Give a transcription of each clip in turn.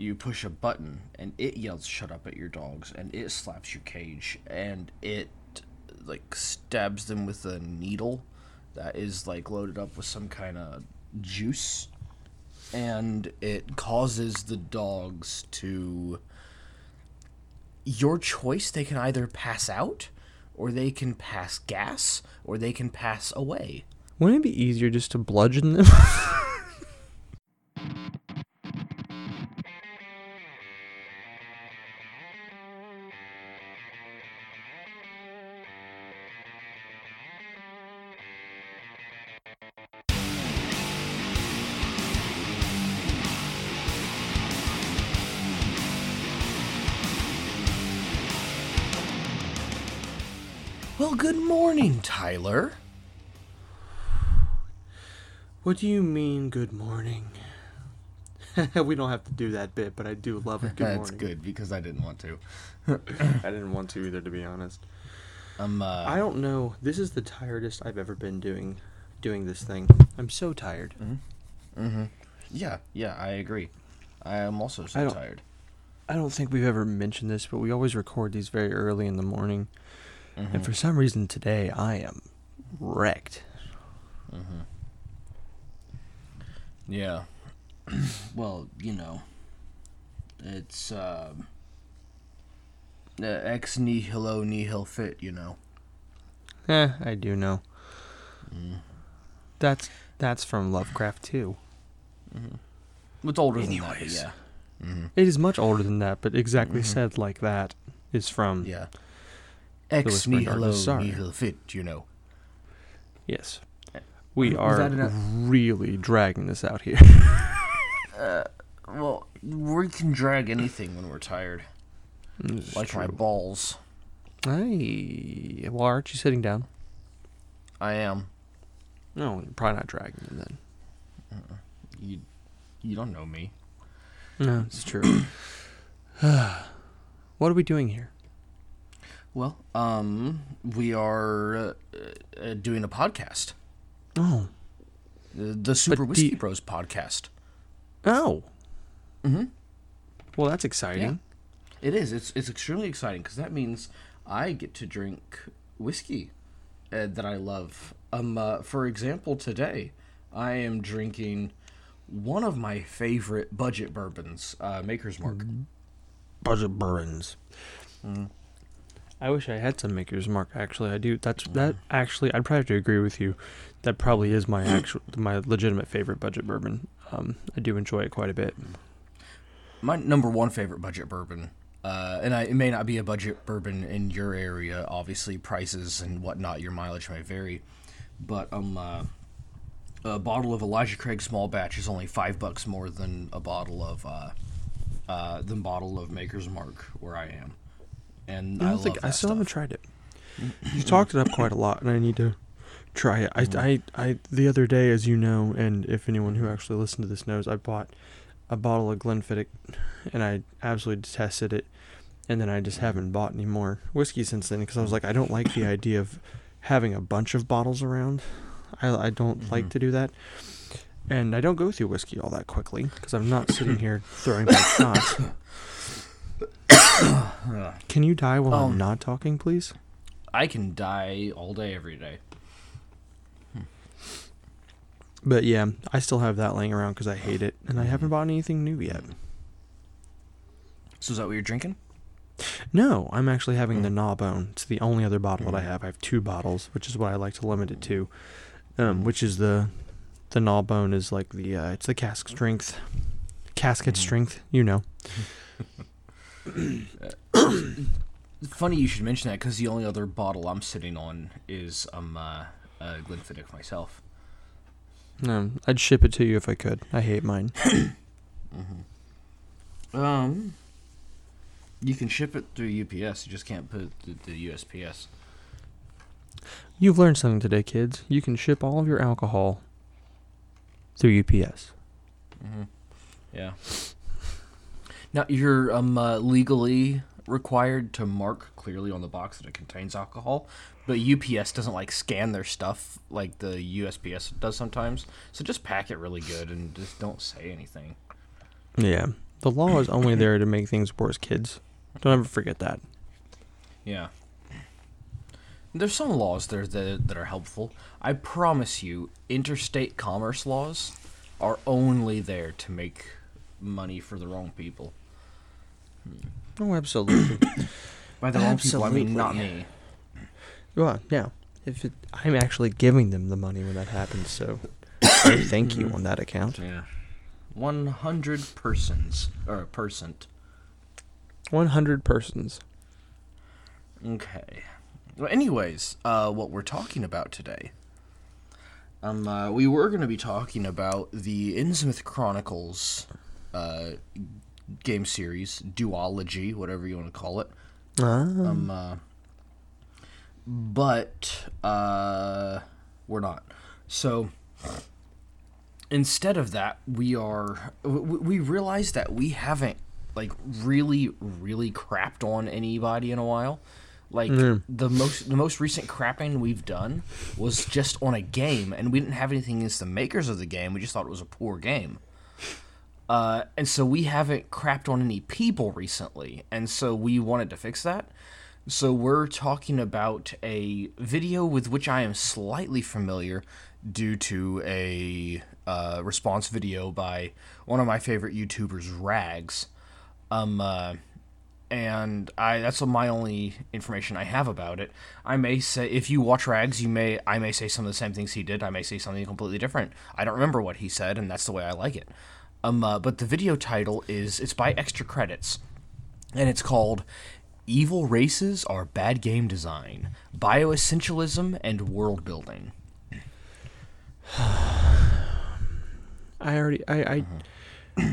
you push a button and it yells "shut up" at your dogs, and it slaps your cage, and it like stabs them with a needle that is like loaded up with some kind of juice, and it causes the dogs to. Your choice. They can either pass out, or they can pass gas, or they can pass away. Wouldn't it be easier just to bludgeon them? Tyler. what do you mean, good morning? we don't have to do that bit, but I do love it. Good morning. That's good because I didn't want to. I didn't want to either, to be honest. I'm uh, I don't know. This is the tiredest I've ever been doing doing this thing. I'm so tired. Mm-hmm. Yeah, yeah, I agree. I am also so don't- tired. I don't think we've ever mentioned this, but we always record these very early in the morning. Mm-hmm. And for some reason today, I am wrecked. Mm-hmm. Yeah. well, you know, it's um, uh, ex nihilo nihil fit. You know. Eh, I do know. Mm. That's that's from Lovecraft too. It's older than that, but yeah. Mm-hmm. It is much older than that, but exactly Mhm. said like that is from Yeah. Ex Whispering nihilo nihil fit. You know. yes. We are really dragging this out here. Uh, well, we can drag anything when we're tired, This like my balls. Hey, well, aren't you sitting down? I am. No, you're probably not dragging them then. You, you don't know me. No, it's true. what are we doing here? Well, um, we are uh, uh, doing a podcast, Oh, the, the Super But Whiskey you- Bros podcast. oh, Mm-hmm. well, that's exciting. It is. It's it's extremely exciting because that means I get to drink whiskey uh, that I love. Um, uh, for example, today I am drinking one of my favorite budget bourbons, uh, Maker's Mark. Budget bourbons. I wish I had some Maker's Mark. Actually, I do. That's that. Actually, I'd probably have to agree with you. That probably is my actual, my legitimate favorite budget bourbon. Um, I do enjoy it quite a bit. my number one favorite budget bourbon. Uh, and I, it may not be a budget bourbon in your area. Obviously, prices and whatnot, your mileage may vary. But um, uh, a bottle of Elijah Craig small batch is only five bucks more than a bottle of uh, uh, than bottle of Maker's Mark where I am. And I I, think I still stuff. haven't tried it. You talked it up quite a lot, and I need to try it. I, I, I, the other day, as you know, and if anyone who actually listened to this knows, I bought a bottle of Glenfiddich, and I absolutely detested it. And then I just haven't bought any more whiskey since then because I was like, I don't like the idea of having a bunch of bottles around. I, I don't like Mhm. to do that. And I don't go through whiskey all that quickly because I'm not sitting here throwing back shots. Can you die while Um, I'm not talking, please? I can die all day, every day. But yeah, I still have that laying around because I hate it, and I haven't bought anything new yet. So is that what you're drinking? No, I'm actually having the Mm. Gnawbone. It's the only other bottle that I Mm. have. I have two bottles, which is what I like to limit it to. Um, which is the the Gnawbone is like the uh, it's the cask strength, casket Mhm. strength. You know. Funny you should mention that because the only other bottle I'm sitting on is um uh, uh Glenfiddich myself. Um, I'd ship it to you if I could. I hate mine. Um, you can ship it through UPS. You just can't put it through the USPS. You've learned something today, kids. You can ship all of your alcohol through UPS. Mm-hmm. Yeah. Now you're um uh, legally required to mark clearly on the box that it contains alcohol, but UPS doesn't like scan their stuff like the USPS does sometimes. So just pack it really good and just don't say anything. Yeah, The law is only there to make things worse, kids. Don't ever forget that. Yeah. There's some laws there that, that are helpful. I promise you, interstate commerce laws are only there to make money for the wrong people. Oh, absolutely. By the wrong people, I mean not me. well, yeah. If it, I'm actually giving them the money when that happens, so thank you on that account. Yeah. 100 persons, or a percent. 100 persons. Okay. Well, anyways, uh, what we're talking about today. Um, uh, we were going to be talking about the Innsmouth Chronicles uh, game series, duology, whatever you want to call it. Ah. Um, uh, but uh, we're not. So instead of that, we are. We, we realize that we haven't like really, really crapped on anybody in a while. Like the most, the most recent crapping we've done was just on a game, and we didn't have anything against the makers of the game. We just thought it was a poor game. Uh, and so we haven't crapped on any people recently, and so we wanted to fix that. So we're talking about a video with which I am slightly familiar due to a uh, response video by one of my favorite YouTubers, Rags. Um, uh, and I that's my only information I have about it. I may say if you watch Rags, you may I may say some of the same things he did. I may say something completely different. I don't remember what he said, and that's the way I like it. Um, uh, but the video title is it's by Extra Credits, and it's called "Evil Races Are Bad Game Design: Bioessentialism and World Building." I already I I,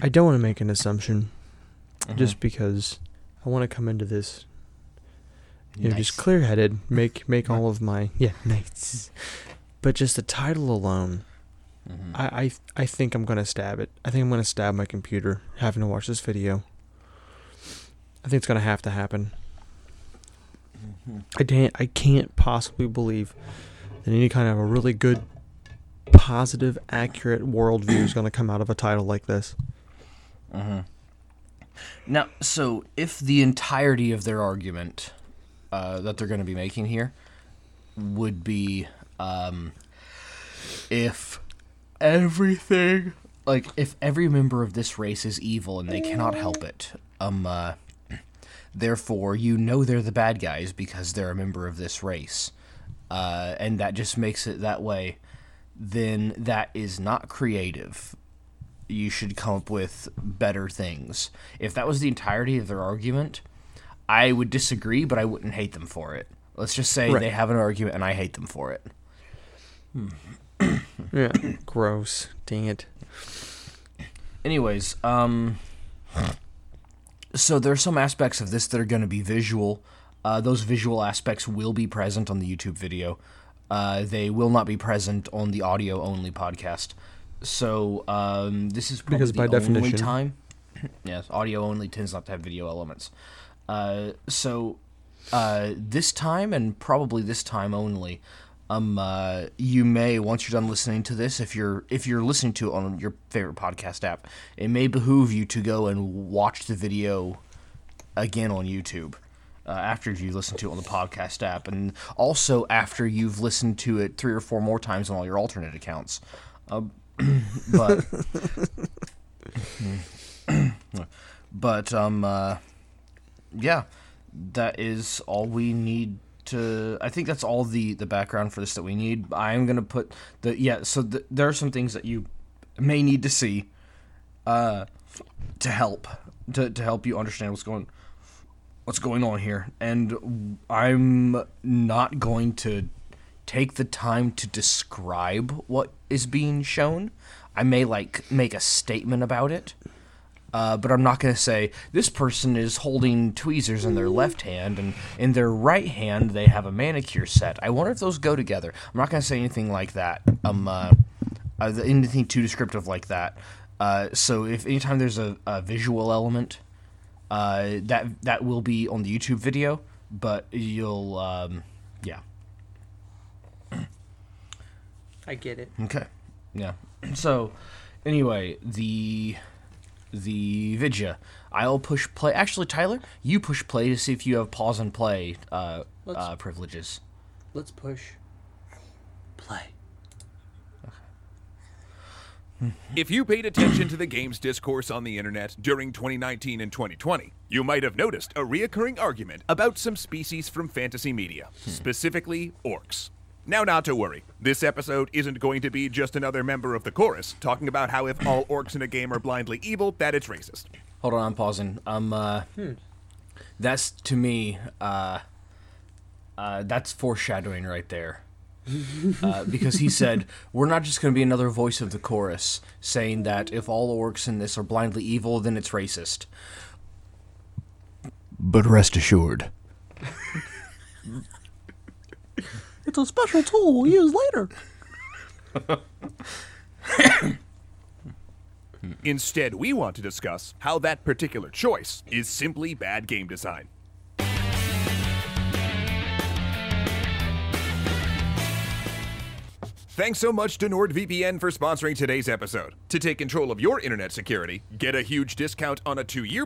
I don't want to make an assumption just because I want to come into this you know just clear headed, make make all of my yeah, nice. But just the title alone, Mhm. I, I I think I'm gonna stab it. I think I'm gonna stab my computer having to watch this video. I think it's gonna have to happen. I can't I can't possibly believe that any kind of a really good, positive, accurate worldview is gonna come out of a title like this. Mm-hmm. Now, so if the entirety of their argument uh, that they're going to be making here would be um, if everything, like if every member of this race is evil and they cannot help it, um, uh, therefore you know they're the bad guys because they're a member of this race, uh, and that just makes it that way. Then that is not creative you should come up with better things. If that was the entirety of their argument, I would disagree, but I wouldn't hate them for it. Let's just say Right. they have an argument and I hate them for it. Yeah. Gross. Dang it. Anyways, um so there's some aspects of this that are going to be visual. Uh, those visual aspects will be present on the YouTube video. Uh, they will not be present on the audio only podcast. So um, this is Because by definition- time. yes, audio only tends not to have video elements. Uh, so uh, this time and probably this time only, um, uh, you may once you're done listening to this, if you're if you're listening to it on your favorite podcast app, it may behoove you to go and watch the video again on YouTube. Uh, after you listen to it on the podcast app, and also after you've listened to it three or four more times on all your alternate accounts. Uh, but but um uh, yeah that is all we need to i think that's all the the background for this that we need. I'm gonna put the yeah so th- there are some things that you may need to see uh to help to, to help you understand what's going what's going on here. And i'm not going to take the time to describe what is being shown. I may like make a statement about it uh, but I'm not going to say this person is holding tweezers in their left hand and in their right hand they have a manicure set. I wonder if those go together. I'm not going to say anything like that. Um, uh, uh, anything too descriptive like that. Uh, so if anytime there's a, a visual element, uh, that that will be on the YouTube video. But you'll, um, yeah, I get it. Okay. Yeah. So, anyway, the the Vidya. I'll push play. Actually, Tyler, you push play to see if you have pause and play uh, Let's- uh, privileges. Let's push. Play. If you paid attention to the game's discourse on the internet during 2019 and 2020, you might have noticed a reoccurring argument about some species from fantasy media, specifically orcs. Now, not to worry. This episode isn't going to be just another member of the chorus talking about how if all orcs in a game are blindly evil, that it's racist. Hold on, I'm pausing. Um, uh, that's to me, uh, uh, that's foreshadowing right there. uh, because he said, We're not just going to be another voice of the chorus saying that if all orcs in this are blindly evil, then it's racist. But rest assured. It's a special tool we'll use later. Instead, we want to discuss how that particular choice is simply bad game design. Thanks so much to NordVPN for sponsoring today's episode. To take control of your internet security, get a huge discount on a two year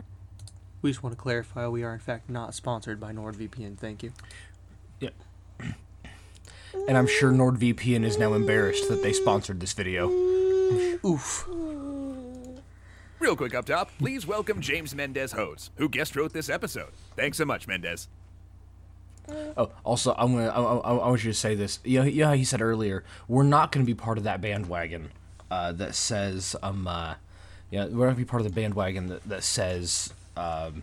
We just want to clarify we are in fact not sponsored by NordVPN. Thank you. Yeah. And I'm sure NordVPN is now embarrassed that they sponsored this video. Oof. Real quick up top, please welcome James Mendez Hodes, who guest wrote this episode. Thanks so much, Mendez. Oh, also, I'm gonna. I, I, I want you to say this. You know, you know he said earlier, we're not gonna be part of that bandwagon uh, that says, um, uh, yeah, we're not gonna be part of the bandwagon that, that says, um,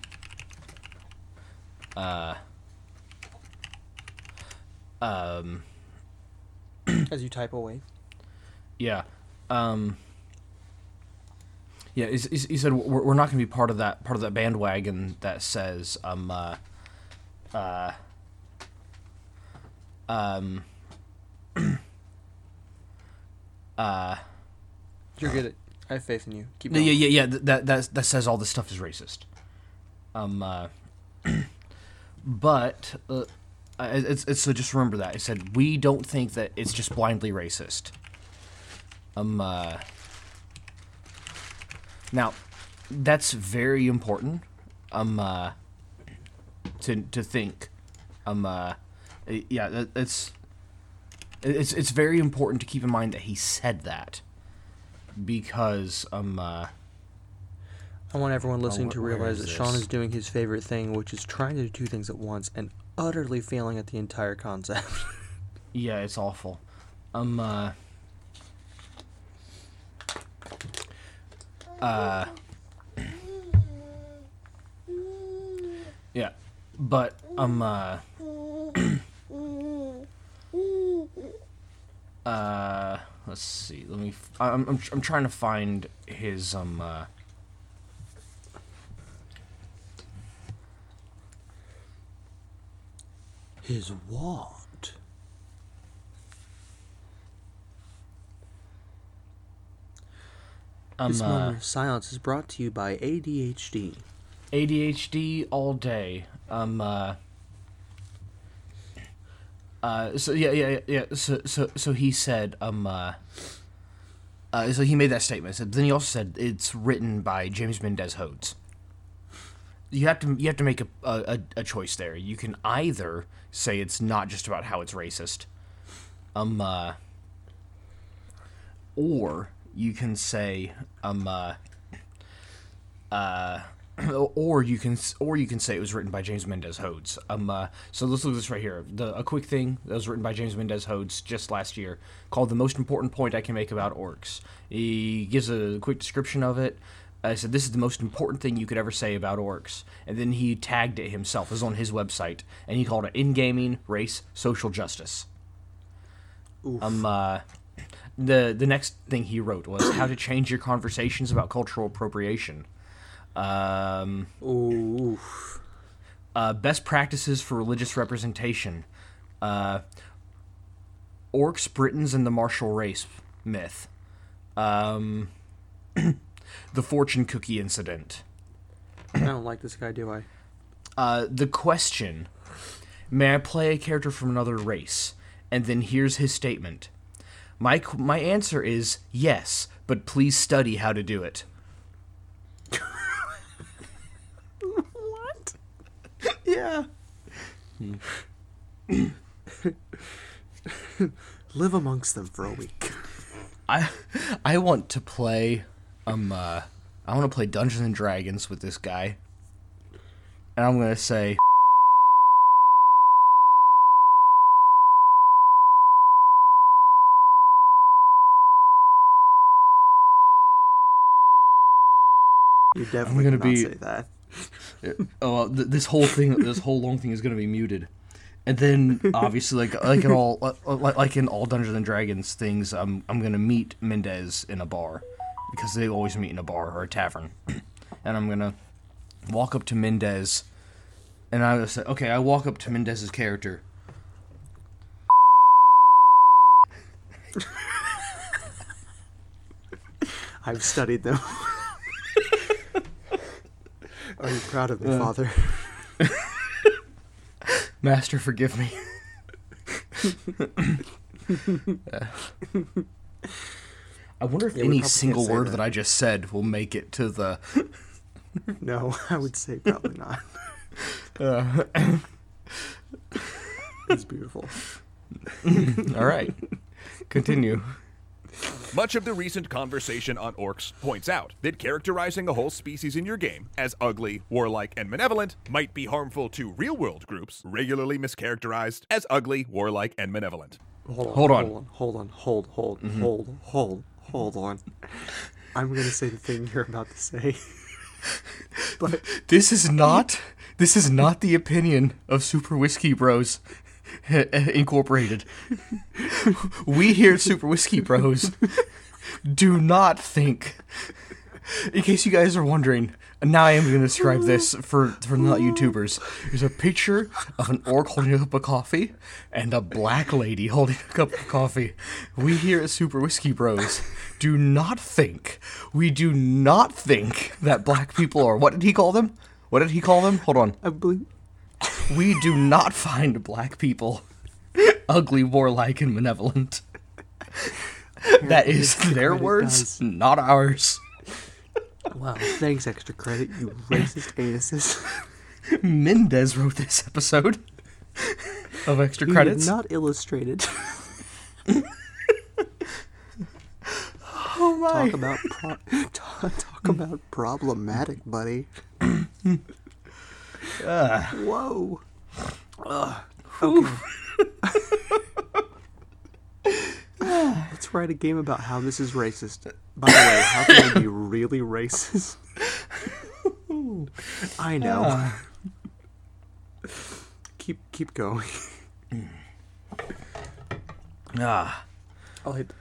uh, um, As you type away. yeah, um, yeah. He, said we're, we're not gonna be part of that part of that bandwagon that says, um, uh, uh, um, uh. You're good at. I have faith in you. Keep going. yeah, yeah, yeah. That that that says all this stuff is racist. Um, uh, but uh, uh, it's it's so just remember that it said we don't think that it's just blindly racist. Um, uh, now that's very important. Um, uh, to to think. Um, uh, yeah, that, it's it's it's very important to keep in mind that he said that because um uh I want everyone listening wh- to realize is that Sean is doing his favorite thing, which is trying to do two things at once and utterly failing at the entire concept. yeah it's awful um uh uh yeah but um uh uh let's see let me f- I'm, I'm I'm trying to find his um uh His what? um this uh, moment of silence is brought to you by ADHD. ADHD all day. Um. Uh, uh. So yeah, yeah, yeah, yeah. So so so he said. Um. Uh. Uh, so he made that statement. So then he also said it's written by James Mendez Hodes. You have to you have to make a, a a choice there. You can either say it's not just about how it's racist, um, uh, or you can say um, uh, uh, or you can or you can say it was written by James Mendez Hodes. Um, uh, so let's look at this right here. The a quick thing that was written by James Mendez Hodes just last year, called "The Most Important Point I Can Make About Orcs." He gives a quick description of it. I said this is the most important thing you could ever say about orcs, and then he tagged it himself. It was on his website, and he called it "In Gaming, Race, Social Justice." Um, uh, the the next thing he wrote was how to change your conversations about cultural appropriation. Um, Ooh. uh, best practices for religious representation. Uh, orcs, Britons, and the martial race myth. Um, the fortune cookie incident. I don't like this guy, do I? Uh, the question May I play a character from another race? And then here's his statement. My, my answer is yes, but please study how to do it. what? yeah. Hmm. Live amongst them for a week. I I want to play um uh I want to play Dungeons and Dragons with this guy. And I'm going to say You're definitely gonna be- say that. oh well, th- this whole thing this whole long thing is going to be muted. And then obviously like like in all uh, like, like in all Dungeons and Dragons things I'm I'm going to meet Mendez in a bar because they always meet in a bar or a tavern. and I'm going to walk up to Mendez and I say okay, I walk up to Mendez's character I've studied them. Are you proud of me, Uh, father? Master, forgive me. I wonder if Yeah, any single word that. that. I just said will make it to the. No, I would say probably not. Uh, It's beautiful. all right, continue. Much of the recent conversation on orcs points out that characterizing a whole species in your game as ugly, warlike, and malevolent might be harmful to real world groups regularly mischaracterized as ugly, warlike, and malevolent. Hold on. Hold on. Hold on. Hold on. Hold. Hold. Hold. Hold. Hold on. I'm gonna say the thing you're about to say. but This is not. This is not the opinion of Super Whiskey Bros. Eh, eh, Incorporated. We here at Super Whiskey Bros. do not think. In case you guys are wondering, now I am going to describe this for for not YouTubers. There's a picture of an orc holding a cup of coffee and a black lady holding a cup of coffee. We here at Super Whiskey Bros do not think. We do not think that black people are. What did he call them? What did he call them? Hold on. I believe We do not find black people ugly, warlike, and malevolent. That is their words, not ours. Wow. Thanks, extra credit, you racist anuses. Mendez wrote this episode of extra You credits. not illustrated. oh my! Talk about pro- talk, talk about problematic, buddy. Ah. Whoa. Ugh. Okay. Let's write a game about how this is racist. By the way, how can I be really racist? I know. keep keep going. Ah, I'll hit.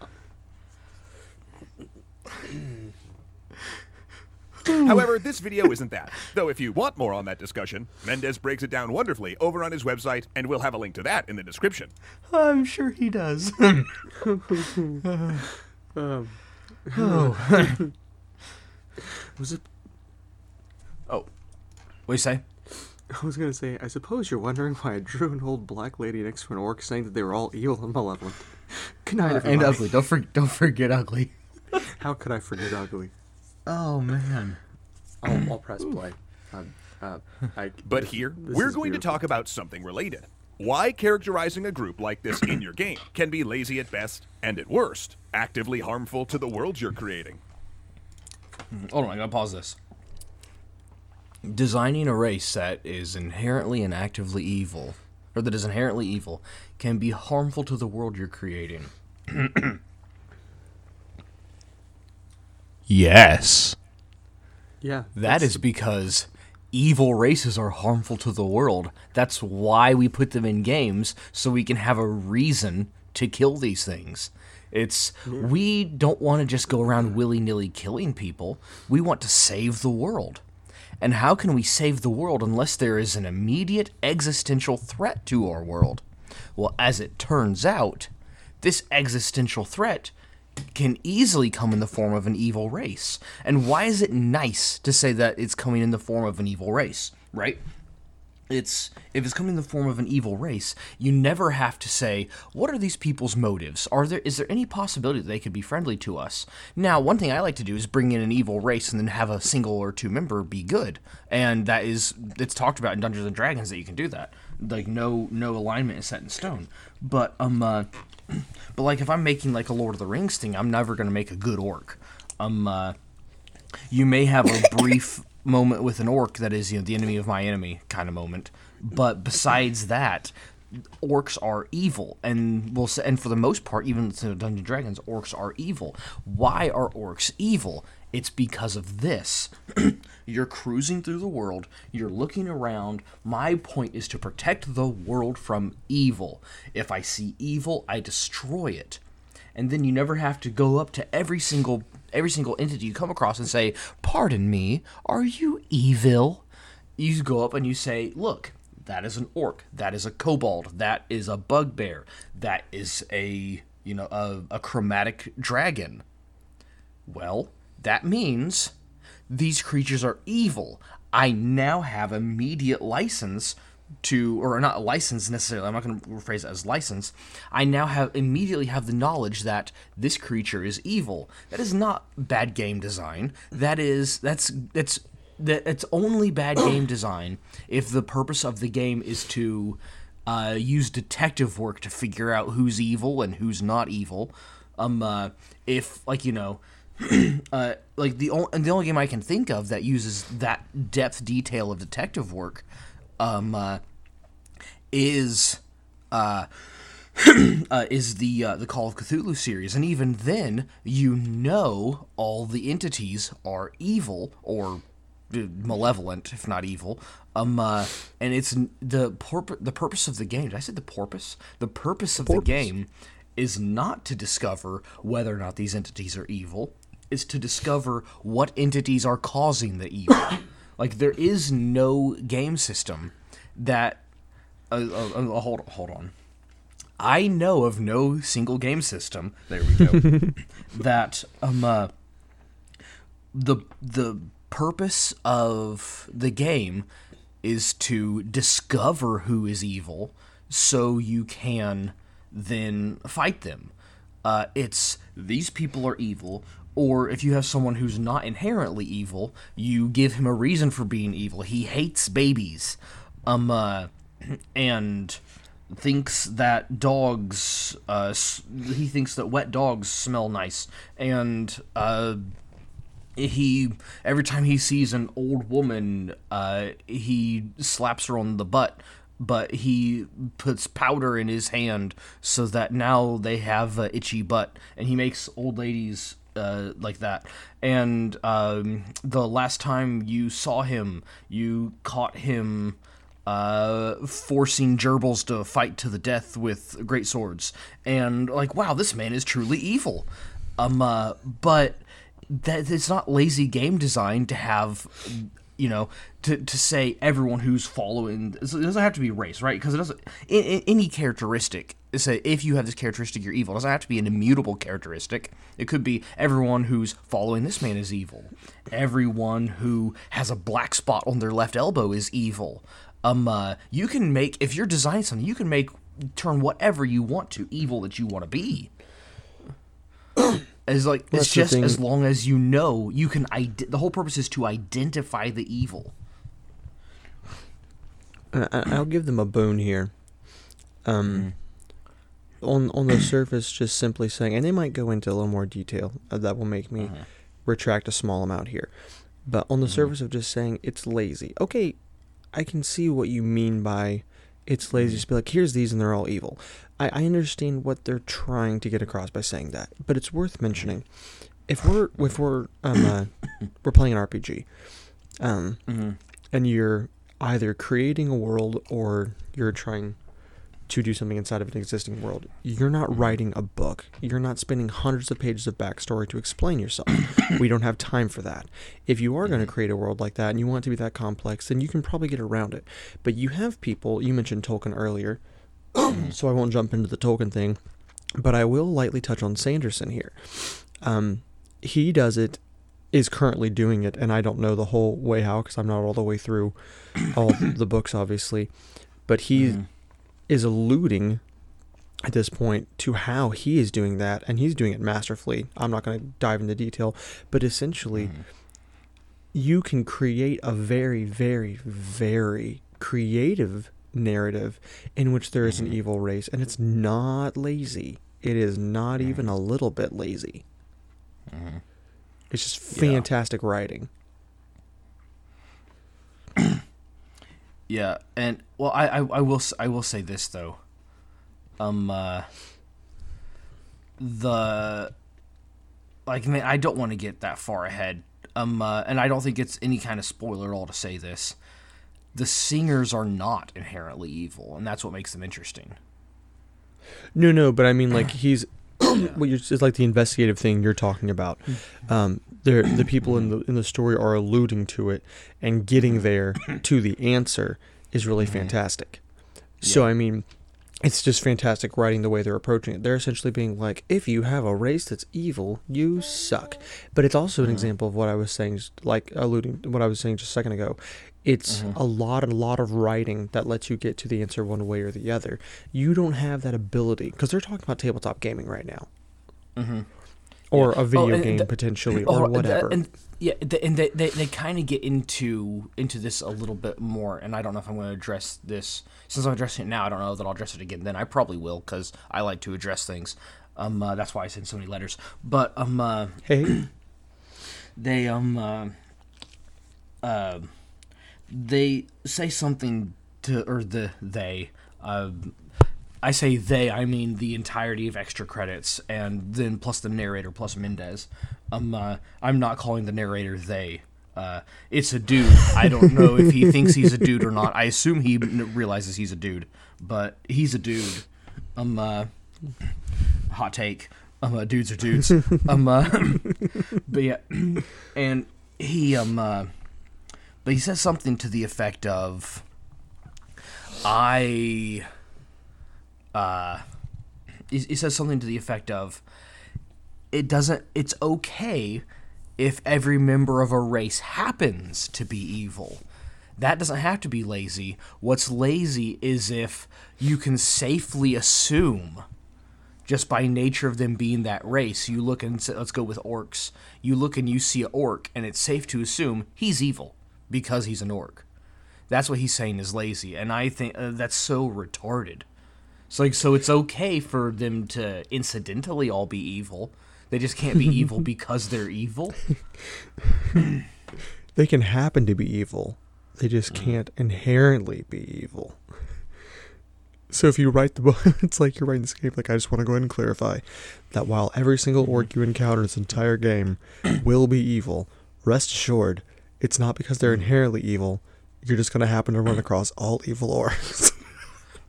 However, this video isn't that. Though if you want more on that discussion, Mendez breaks it down wonderfully over on his website, and we'll have a link to that in the description. I'm sure he does. Um, oh. was it? oh, what you say? I was gonna say. I suppose you're wondering why I drew an old black lady next to an orc, saying that they were all evil and malevolent. Good night, and everybody. ugly. Don't for, don't forget ugly. How could I forget ugly? Oh man. I'll, I'll press play. Um, uh, I, But this- here, this we're is going to talk about something related. Why characterizing a group like this in your game can be lazy at best, and at worst, actively harmful to the world you're creating. Hmm, hold on, I gotta pause this. Designing a race that is inherently and actively evil, or that is inherently evil, can be harmful to the world you're creating. yes. Yeah, That is because evil races are harmful to the world. That's why we put them in games so we can have a reason to kill these things. It's we don't want to just go around willy-nilly killing people. We want to save the world. And how can we save the world unless there is an immediate existential threat to our world? Well, as it turns out, this existential threat can easily come in the form of an evil race. And why is it nice to say that it's coming in the form of an evil race, right? it's if it's coming in the form of an evil race, you never have to say, "What are these people's motives? Are there is there any possibility that they could be friendly to us?" Now, one thing I like to do is bring in an evil race and then have a single or two member be good, and that is it's talked about in Dungeons and Dragons that you can do that. Like no no alignment is set in stone, but um, uh, but like if I'm making like a Lord of the Rings thing, I'm never gonna make a good orc. Um, uh, you may have a brief moment with an orc that is you know the enemy of my enemy kind of moment. But besides that orcs are evil. And will and for the most part even to dungeon dragons orcs are evil. Why are orcs evil it's because of this you're cruising through the world you're looking around my point is to protect the world from evil if i see evil i destroy it and then you never have to go up to every single every single entity you come across and say, "Pardon me, are you evil?" You go up and you say, "Look, that is an orc. That is a kobold. That is a bugbear. That is a you know a, a chromatic dragon." Well, that means these creatures are evil. I now have immediate license to or not license necessarily i'm not going to rephrase it as license. I now have immediately have the knowledge that this creature is evil. That is not bad game design. That is that's that's that it's only bad game design if the purpose of the game is to uh, use detective work to figure out who's evil and who's not evil. Um uh, if like you know uh, like the only the only game I can think of that uses that depth detail of detective work um, uh, is uh, uh, is the uh, the Call of Cthulhu series, and even then, you know all the entities are evil or malevolent, if not evil. Um, uh, and it's the purpose. The purpose of the game. Did I say the purpose? The purpose of the game is not to discover whether or not these entities are evil. Is to discover what entities are causing the evil. like there is no game system that uh, uh, uh, hold hold on. I know of no single game system. There we go. that um uh, the the purpose of the game is to discover who is evil, so you can then fight them. Uh, it's these people are evil, or if you have someone who's not inherently evil, you give him a reason for being evil. He hates babies. Um, uh, and thinks that dogs uh, he thinks that wet dogs smell nice and uh, he every time he sees an old woman uh, he slaps her on the butt but he puts powder in his hand so that now they have a itchy butt and he makes old ladies uh, like that. And um, the last time you saw him, you caught him uh, forcing gerbils to fight to the death with great swords, and like, wow, this man is truly evil. Um, uh, but that it's not lazy game design to have, you know, to, to say everyone who's following. It doesn't have to be race, right? Because it doesn't. In, in, any characteristic, say if you have this characteristic, you're evil. It doesn't have to be an immutable characteristic. It could be everyone who's following this man is evil. Everyone who has a black spot on their left elbow is evil um uh, you can make if you're designing something you can make turn whatever you want to evil that you want to be as like it's just as long as you know you can ide- the whole purpose is to identify the evil i'll give them a boon here um mm. on on the surface just simply saying and they might go into a little more detail uh, that will make me uh-huh. retract a small amount here but on the mm. surface of just saying it's lazy okay I can see what you mean by it's lazy. Just be like, here's these, and they're all evil. I, I understand what they're trying to get across by saying that, but it's worth mentioning. If we're if we're um uh, we're playing an RPG, um, mm-hmm. and you're either creating a world or you're trying to do something inside of an existing world. You're not writing a book. You're not spending hundreds of pages of backstory to explain yourself. we don't have time for that. If you are going to create a world like that and you want it to be that complex, then you can probably get around it. But you have people, you mentioned Tolkien earlier, so I won't jump into the Tolkien thing, but I will lightly touch on Sanderson here. Um, he does it is currently doing it, and I don't know the whole way how because I'm not all the way through all the books, obviously. But he Mhm. Is alluding at this point to how he is doing that, and he's doing it masterfully. I'm not going to dive into detail, but essentially, Mhm. you can create a very, very, very creative narrative in which there is an Mhm. evil race, and it's not lazy. It is not even a little bit lazy. Mhm. It's just Yeah. fantastic writing. Yeah, and well, I, I I will I will say this though, um, uh, the like man, I don't want to get that far ahead, um, uh, and I don't think it's any kind of spoiler at all to say this. The singers are not inherently evil, and that's what makes them interesting. No, no, but I mean, like he's, well, it's like the investigative thing you're talking about. Hmm. Um, there, the people in the in the story are alluding to it, and getting hmm. there to the answer is really fantastic. So I mean, it's just fantastic writing the way they're approaching it. They're essentially being like, if you have a race that's evil, you suck. But it's also an hmm. example of what I was saying, just like alluding to what I was saying just a second ago. It's a lot and a lot of writing that lets you get to the answer one way or the other. You don't have that ability because they're talking about tabletop gaming right now, Mm-hmm. or a video and game the- potentially, Oh, or whatever. And, yeah, th- and they, they, they kind of get into into this a little bit more, and I don't know if I'm going to address this since I'm addressing it now. I don't know that I'll address it again. Then I probably will because I like to address things. Um, uh, that's why I send so many letters. But um, uh, hey, they um, uh, uh, they say something to or the they um I say they, I mean the entirety of extra credits, and then plus the narrator plus Mendez. Um, uh, I'm not calling the narrator they. Uh, it's a dude. I don't know if he thinks he's a dude or not. I assume he realizes he's a dude, but he's a dude. Um, uh, hot take. Um, uh, dudes are dudes. um, uh, but yeah, and he um, uh, but he says something to the effect of, I uh, he, he says something to the effect of, "It doesn't. It's okay if every member of a race happens to be evil. That doesn't have to be lazy. What's lazy is if you can safely assume." Just by nature of them being that race, you look and say, let's go with orcs. You look and you see an orc, and it's safe to assume he's evil because he's an orc. That's what he's saying is lazy, and I think uh, that's so retarded. It's like so it's okay for them to incidentally all be evil. They just can't be evil because they're evil. they can happen to be evil. They just can't inherently be evil. So if you write the book, it's like you're writing this game. Like I just want to go ahead and clarify that while every single orc you encounter in this entire game will be evil, rest assured, it's not because they're inherently evil. You're just gonna happen to run across all evil orcs.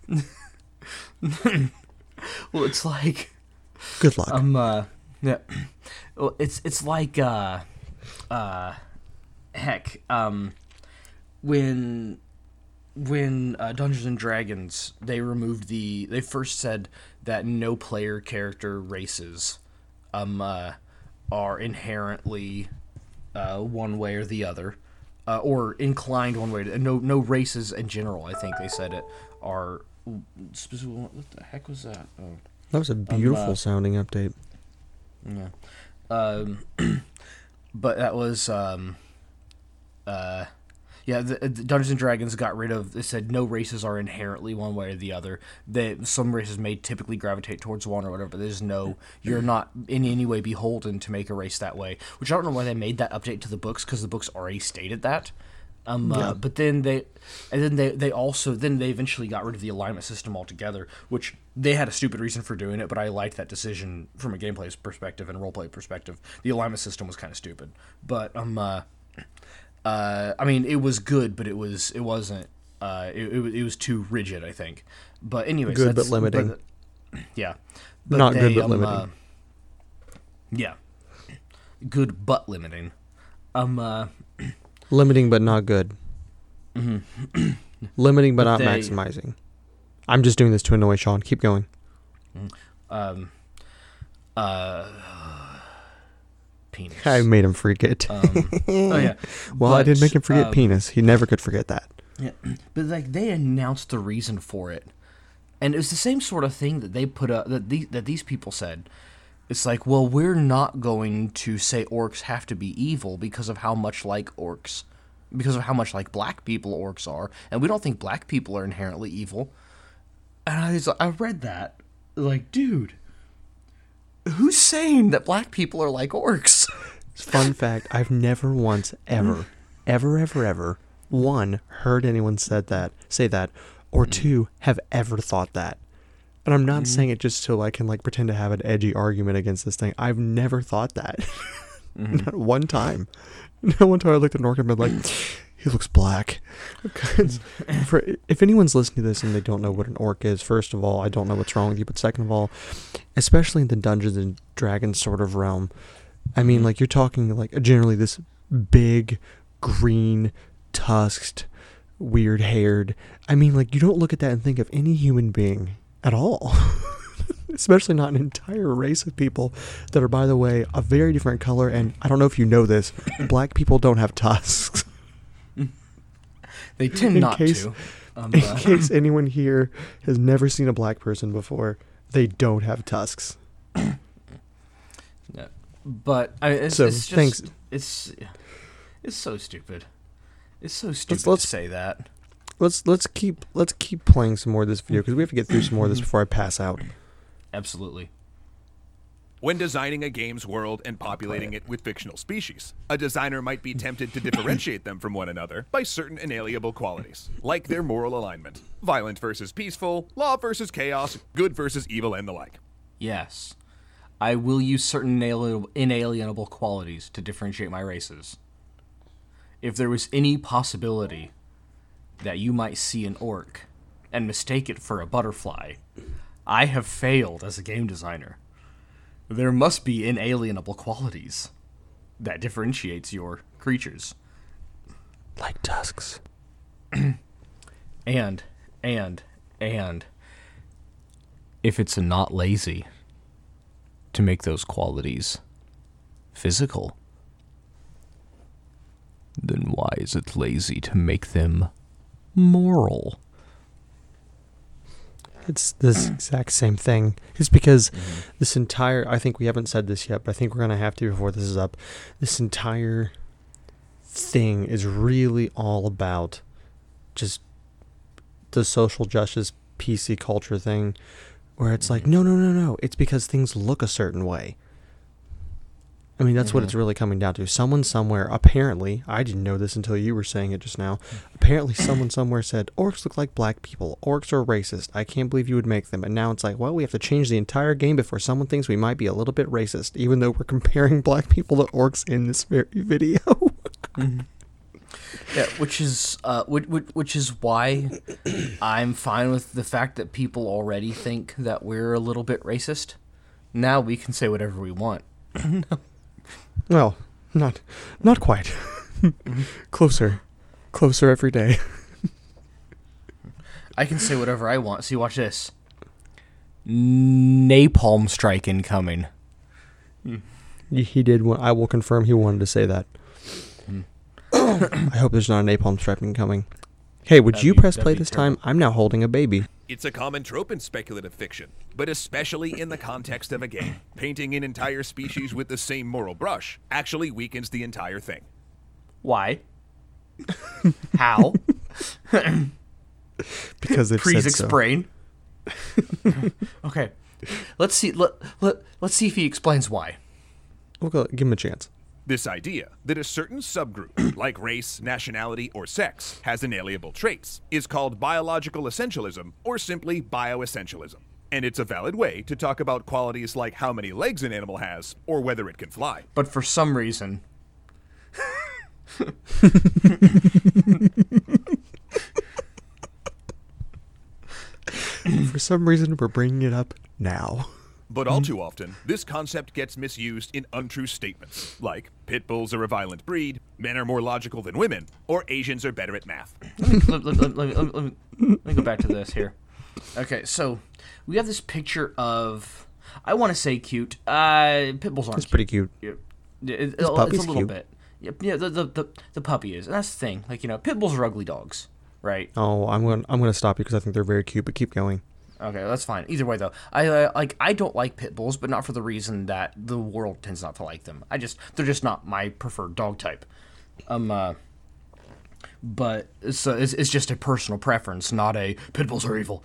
Well, it's like Good luck. um uh yeah. Well, it's it's like uh uh heck um when when uh, Dungeons and Dragons they removed the they first said that no player character races um uh, are inherently uh, one way or the other uh, or inclined one way to no no races in general I think they said it are what the heck was that oh that was a beautiful uh, sounding update. yeah. Um, but that was um, uh, yeah. The, the Dungeons and Dragons got rid of. They said no races are inherently one way or the other. That some races may typically gravitate towards one or whatever. But there's no. You're not in any way beholden to make a race that way. Which I don't know why they made that update to the books because the books already stated that. Um, uh, but then they, and then they, they also then they eventually got rid of the alignment system altogether, which they had a stupid reason for doing it. But I liked that decision from a gameplay perspective and roleplay perspective. The alignment system was kind of stupid, but um, uh, uh, I mean, it was good, but it was it wasn't. Uh, it, it, was- it was too rigid, I think. But anyways, Good, but limiting. yeah, but Not good, but um, limiting. uh, yeah, good but limiting. Um, uh, Limiting but not good. Limiting but, But not they- maximizing. I'm just doing this to annoy Sean. Keep going. Penis. I made him forget. Um, oh yeah. well, I did But, make him forget um, penis. He never could forget that. Yeah, but like they announced the reason for it, and it was the same sort of thing that they put up that these that these people said. It's like, well, we're not going to say orcs have to be evil because of how much like orcs, because of how much like black people orcs are, and we don't think black people are inherently evil. And I was, I read that, like, dude, who's saying that black people are like orcs? Fun fact: I've never once ever, ever, ever, ever, one heard anyone said that say that, or mm. two have ever thought that. And I'm not mm. saying it just so I can like pretend to have an edgy argument against this thing. I've never thought that. Mm-hmm. not one time. Not one time I looked at an orc and been like, he looks black. for, if anyone's listening to this and they don't know what an orc is, first of all, I don't know what's wrong with you. But second of all, especially in the Dungeons and Dragons sort of realm, I mean, mm-hmm. like you're talking like generally this big, green, tusked, weird haired. I mean, like you don't look at that and think of any human being at all. Especially not an entire race of people that are, by the way, a very different color. And I don't know if you know this, black people don't have tusks. They tend In not case- to. Um, In case anyone here has never seen a black person before, they don't have tusks. Yeah. But I, it's, So, it's just thanks. it's it's so stupid. It's so stupid let's- to say that. Let's let's keep let's keep playing some more of this video because we have to get through some more of this before I pass out. Absolutely. When designing a game's world and populating it with fictional species, a designer might be tempted to differentiate them from one another by certain inalienable qualities, like their moral alignment violent versus peaceful, law versus chaos, good versus evil, and the like. Yes. I will use certain inalienable, qualities to differentiate my races. If there was any possibility that you might see an orc and mistake it for a butterfly, I have failed as a game designer. There must be inalienable qualities that differentiates your creatures. Like tusks. And, and, and, if it's not lazy to make those qualities physical, then why is it lazy to make them moral? It's this exact same thing. It's because mm-hmm. this entire I think we haven't said this yet, but I think we're gonna have to before this is up. This entire thing is really all about just the social justice PC culture thing where it's like, mm-hmm. no no no no, it's because things look a certain way. I mean, that's what it's mm-hmm. really coming down to. Someone somewhere, apparently, I didn't know this until you were saying it just now. Mm-hmm. Apparently, someone somewhere said, Orcs look like black people. Orcs are racist. I can't believe you would make them. And now it's like, well, we have to change the entire game before someone thinks we might be a little bit racist, even though we're comparing black people to orcs in this very video. Mm-hmm. Yeah, which is uh, which, which is why I'm fine with the fact that people already think that we're a little bit racist. Now we can say whatever we want. well, not, not quite. Closer. Closer every day. I can say whatever I want. See, watch this. Napalm strike incoming. He- He did. I will confirm he wanted to say that. Hmm. I hope there's not a napalm striping coming. Hey, would That'd you be- press play this terrible. time? I'm now holding a baby. It's a common trope in speculative fiction, but especially in the context of a game. Painting an entire species with the same moral brush actually weakens the entire thing. Why? How? Because they've Please said so. explain. okay, let's see. Let, let let's see if he explains why. We'll go, give him a chance. This idea that a certain subgroup, like race, nationality, or sex, has inalienable traits is called biological essentialism or simply bioessentialism. And it's a valid way to talk about qualities like how many legs an animal has or whether it can fly. But for some reason, For some reason, we're bringing it up now. But all too often, this concept gets misused in untrue statements, like pit bulls are a violent breed, men are more logical than women, or Asians are better at math. let, let- let- let me, let, me, let me go back to this here. Okay, so we have this picture of I want to say cute. Uh, pit bulls aren't. It's pretty cute. cute. It, it- This it's a little cute. bit. Yeah, yeah the, the the the puppy is, and that's the thing. Like you know, pit bulls are ugly dogs, right? Oh, I'm going. to I'm going to stop you because I think they're very cute. But keep going. Okay, that's fine. Either way, though, I uh, like I don't like pit bulls, but not for the reason that the world tends not to like them. I just they're just not my preferred dog type. Um, uh, but it's, uh, it's it's just a personal preference, not a pit bulls are evil.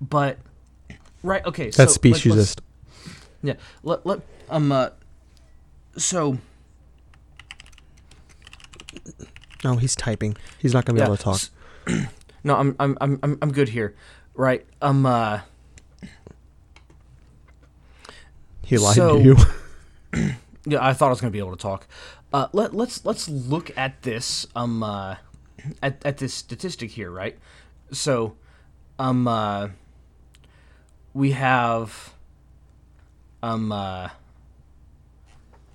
But right, okay, so That's let's- speciesist. yeah, let let um uh, so No, he's typing. He's not going to be yeah, able to talk. no, I'm I'm I'm I'm good here. Right, um uh. He lied so- to you. Yeah, I thought I was gonna be able to talk. Uh, let let's let's look at this um uh, at at this statistic here, right? So, um uh, we have um uh,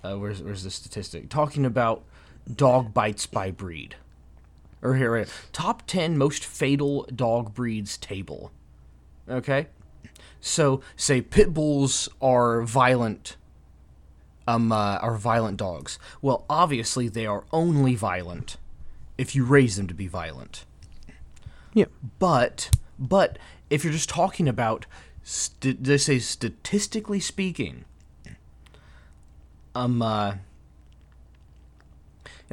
uh where's where's the statistic talking about dog bites by breed, or here right, top ten most fatal dog breeds table. Okay, so say pit bulls are violent um, uh, are violent dogs. Well, obviously they are only violent if you raise them to be violent. yeah. But but if you're just talking about, st- they say statistically speaking, um, uh,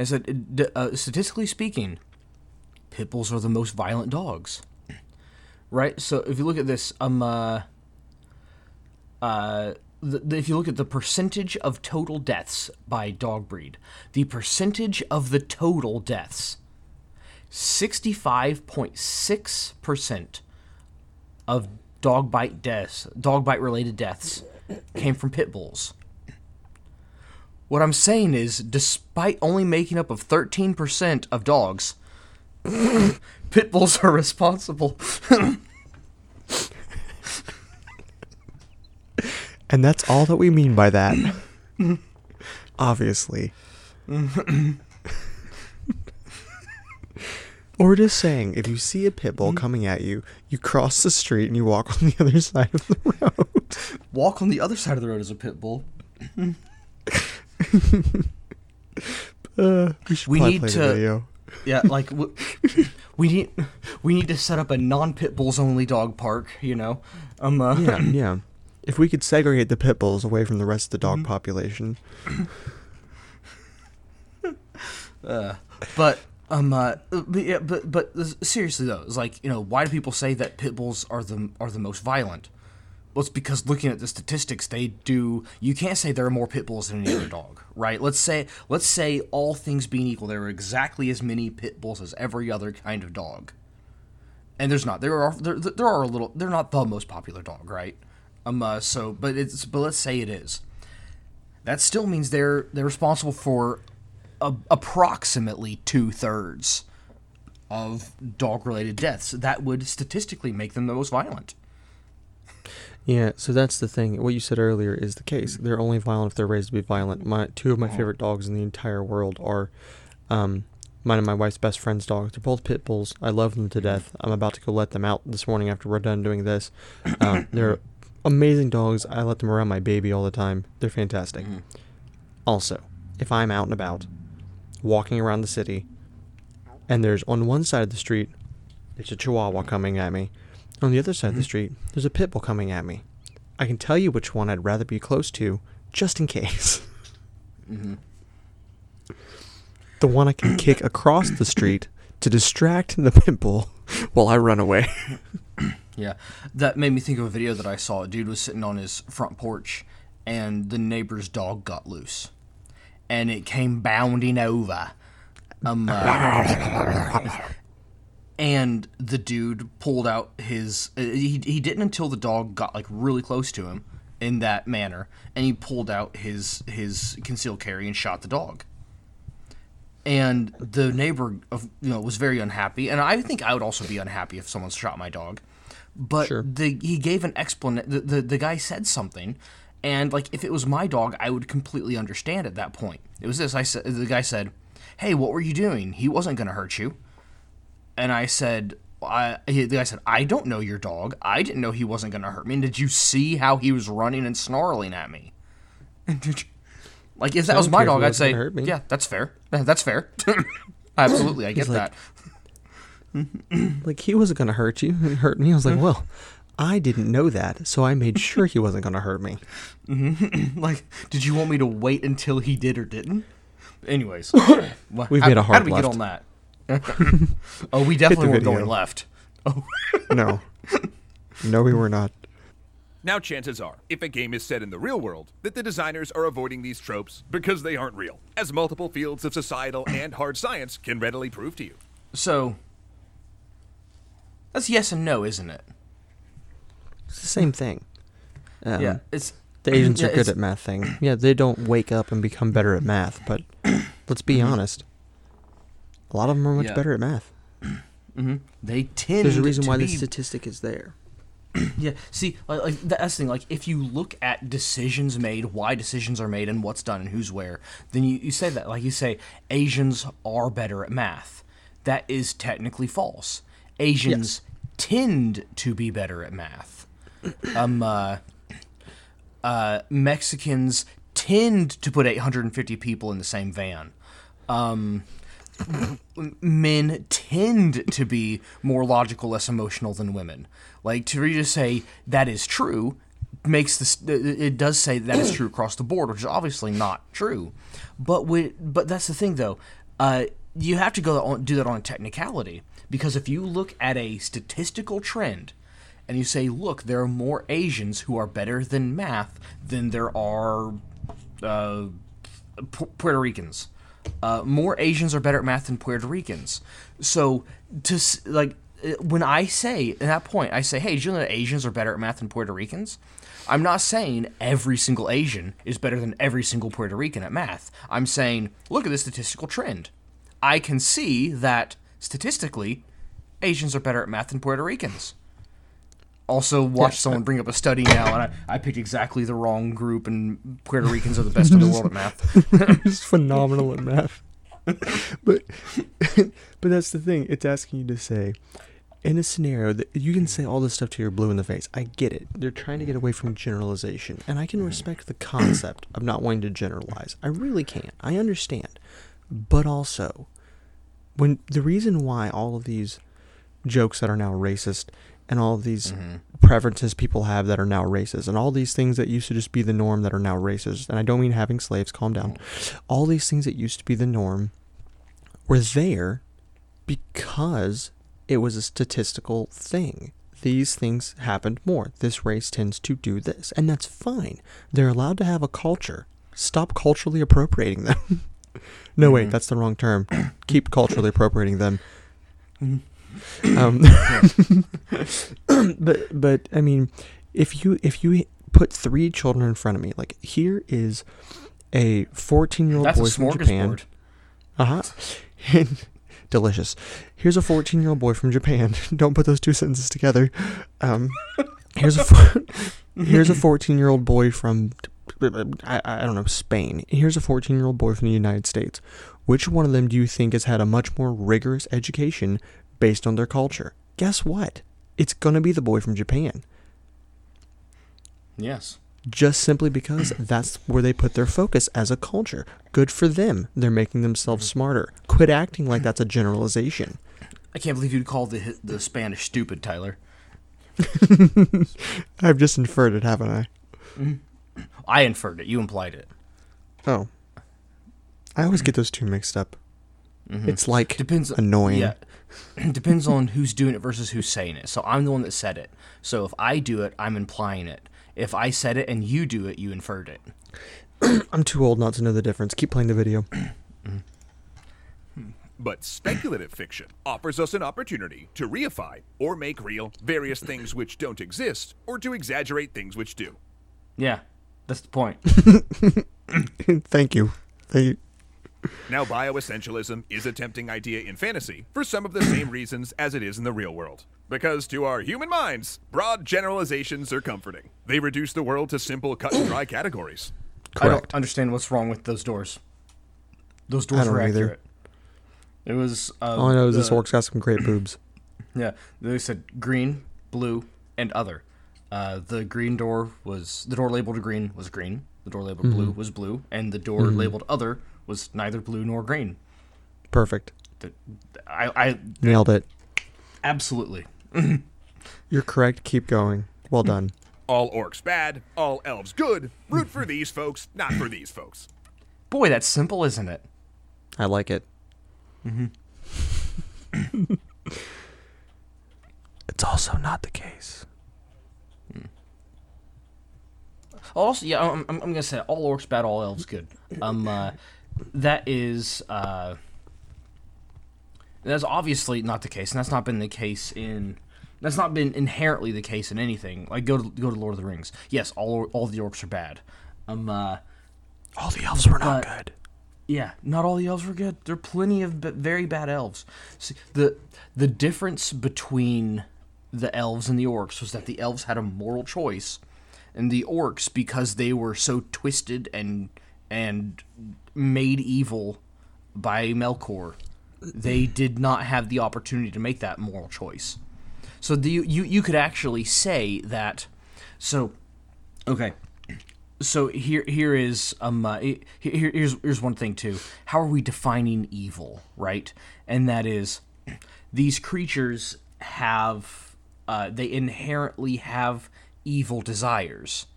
said uh, statistically speaking, pit bulls are the most violent dogs. Right. So if you look at this, um, uh, uh, the, the- if you look at the percentage of total deaths by dog breed, the percentage of the total deaths, 65.6% of dog bite deaths, dog bite related deaths came from pit bulls. What I'm saying is despite only making up of 13% of dogs, pit bulls are responsible And that's all that we mean by that. Obviously. or just saying, if you see a pit bull coming at you, you cross the street and you walk on the other side of the road. walk on the other side of the road as a pit bull. Uh, we We need to- video. Yeah, like w- we need we need to set up a non-pit bulls only dog park. You know, um, uh, Yeah, yeah. If we could segregate the pit bulls away from the rest of the dog population. but um, uh, but, yeah, but but seriously though, it's like you know, why do people say that pit bulls are the are the most violent? Well, it's because looking at the statistics, they do. You can't say there are more pit bulls than any other dog, right? Let's say let's say all things being equal, there are exactly as many pit bulls as every other kind of dog. and there's not there are there, there are a little they're not the most popular dog right um uh, so but it's but let's say it is that still means they're they're responsible for a, approximately two thirds of dog related deaths that would statistically make them the most violent Yeah, so that's the thing. What you said earlier is the case. They're only violent if they're raised to be violent. My two of my favorite dogs in the entire world are um, mine and my wife's best friend's dogs. They're both pit bulls. I love them to death. I'm about to go let them out this morning after we're done doing this. Um, they're amazing dogs. I let them around my baby all the time. They're fantastic. Also, if I'm out and about, walking around the city, and there's on one side of the street, there's a chihuahua coming at me. On the other side of the street, there's a pit bull coming at me. I can tell you which one I'd rather be close to, just in case. The one I can kick across the street to distract the pit bull while I run away. Yeah, that made me think of a video that I saw. A dude was sitting on his front porch, and the neighbor's dog got loose, and it came bounding over. Um, uh, and the dude pulled out his. uh, He he didn't until the dog got like really close to him in that manner, and he pulled out his his concealed carry and shot the dog and the neighbor of you know was very unhappy and i think i would also be unhappy if someone shot my dog but Sure. the he gave an explanation the, the, the guy said something and like if it was my dog i would completely understand at that point it was this i said the guy said hey what were you doing he wasn't going to hurt you and i said I, he- the guy said, "I don't know your dog. I didn't know he wasn't going to hurt me. And did you see how he was running and snarling at me?" And did you- Like if that was my dog, I'd say, yeah, that's fair. That's fair. Absolutely, I get like- that. Like he wasn't gonna hurt you and hurt me. I was like, mm-hmm. well, I didn't know that, so I made sure he wasn't gonna hurt me. Mm-hmm. Like, did you want me to wait until he did or didn't? Anyways, well, We've how, made a How hard did we get on that? oh, we definitely weren't going left. Oh, No, no, we were not. Now, chances are, if a game is set in the real world, that the designers are avoiding these tropes because they aren't real, as multiple fields of societal and hard science can readily prove to you. so that's yes and no, isn't it? It's the same thing. Um, yeah, it's The Asians yeah, are good at math thing. Yeah, they don't wake up and become better at math, but let's be honest. A lot of them are much Yeah. better at math. They tend. There's a reason why be, the statistic is there. Yeah, see, like, like that's the thing. Like, if you look at decisions made, why decisions are made, and what's done, and who's where, then you, you say that. Like, you say Asians are better at math. That is technically false. Asians tend to be better at math. Um, uh, uh, Mexicans tend to put 850 people in the same van. Um, men tend to be more logical, less emotional than women. Like to just say that is true makes this. It does say that is true across the board, which is obviously not true. But we, but that's the thing though. Uh, you have to go on, do that on a technicality because if you look at a statistical trend and you say, look, there are more Asians who are better than math than there are uh, Pu- Puerto Ricans. Uh, more Asians are better at math than Puerto Ricans. So to like uh, when I say at that point, I say, "Hey, did you know that Asians are better at math than Puerto Ricans?" I'm not saying every single Asian is better than every single Puerto Rican at math. I'm saying, look at this statistical trend. I can see that statistically, Asians are better at math than Puerto Ricans. Also, watch someone bring up a study now, and I, I picked exactly the wrong group, and Puerto Ricans are the best in the world at math. He's phenomenal at math. but but that's the thing. It's asking you to say in a scenario that you can say all this stuff to your blue in the face. I get it. They're trying to get away from generalization, and I can respect the concept of not wanting to generalize. I really can't. I understand. But also, when the reason why all of these jokes that are now racist and all of these mm-hmm. preferences people have that are now racist and all these things that used to just be the norm that are now racist and i don't mean having slaves calm down. Mm-hmm. All these things that used to be the norm were there because it was a statistical thing. These things happened more. This race tends to do this and that's fine. They're allowed to have a culture. Stop culturally appropriating them. No wait mm-hmm. that's the wrong term. Keep culturally appropriating them um, but but I mean, if you if you put three children in front of me, like here is a fourteen year old boy from Japan. smorgasbord. Uh huh. Delicious. Here's a fourteen year old boy from Japan. Don't put those two sentences together. Um, here's a four, here's a fourteen year old boy from I, I don't know Spain. Here's a fourteen year old boy from the United States. Which one of them do you think has had a much more rigorous education based on their culture? Guess what? It's gonna be the boy from Japan. Yes. Just simply because that's where they put their focus as a culture. Good for them. They're making themselves mm-hmm. smarter. Quit acting like that's a generalization. I can't believe you'd call the the Spanish stupid, Tyler. I've just inferred it, haven't I? Mm-hmm. I inferred it. You implied it. Oh. I always get mm-hmm. those two mixed up. It's like Depends. annoying. Yeah. Depends on who's doing it versus who's saying it. So I'm the one that said it. So if I do it, I'm implying it. If I said it and you do it, you inferred it. I'm too old not to know the difference. Keep playing the video. Hmm. But speculative fiction offers us an opportunity to reify or make real various things which don't exist, or to exaggerate things which do. Yeah, that's the point. Thank you. Thank you. Now, bioessentialism is a tempting idea in fantasy for some of the same reasons as it is in the real world. Because to our human minds, broad generalizations are comforting. They reduce the world to simple cut and dry categories. I Correct. don't understand what's wrong with those doors. Those doors I don't were either. accurate. It was. Uh, All I know is this the- orc's got some great boobs. Yeah, they said green, blue, and other. Uh, the green door was the door labeled green was green. The door labeled blue was blue, and the door labeled other was neither blue nor green. Perfect. The- I, I Nailed it. absolutely. You're correct. Keep going. Well done. All orcs bad, all elves good. Root for these folks, not for these folks. Boy, that's simple, isn't it? I like it. it's also not the case. Also, yeah, I'm, I'm, I'm gonna say all orcs bad, all elves good. Um, uh, that is uh, that's obviously not the case, and that's not been the case in. That's not been inherently the case in anything. Like go to go to Lord of the Rings. Yes, all all the orcs are bad. Um, uh, All the elves were not good. yeah, not all the elves were good. There are plenty of b- very bad elves. See, the the difference between the elves and the orcs was that the elves had a moral choice, and the orcs, because they were so twisted and and made evil by Melkor, they did not have the opportunity to make that moral choice. So the, you you could actually say that. So, okay so here here is um uh, here, here's here's one thing too how are we defining evil right and that is these creatures have uh, they inherently have evil desires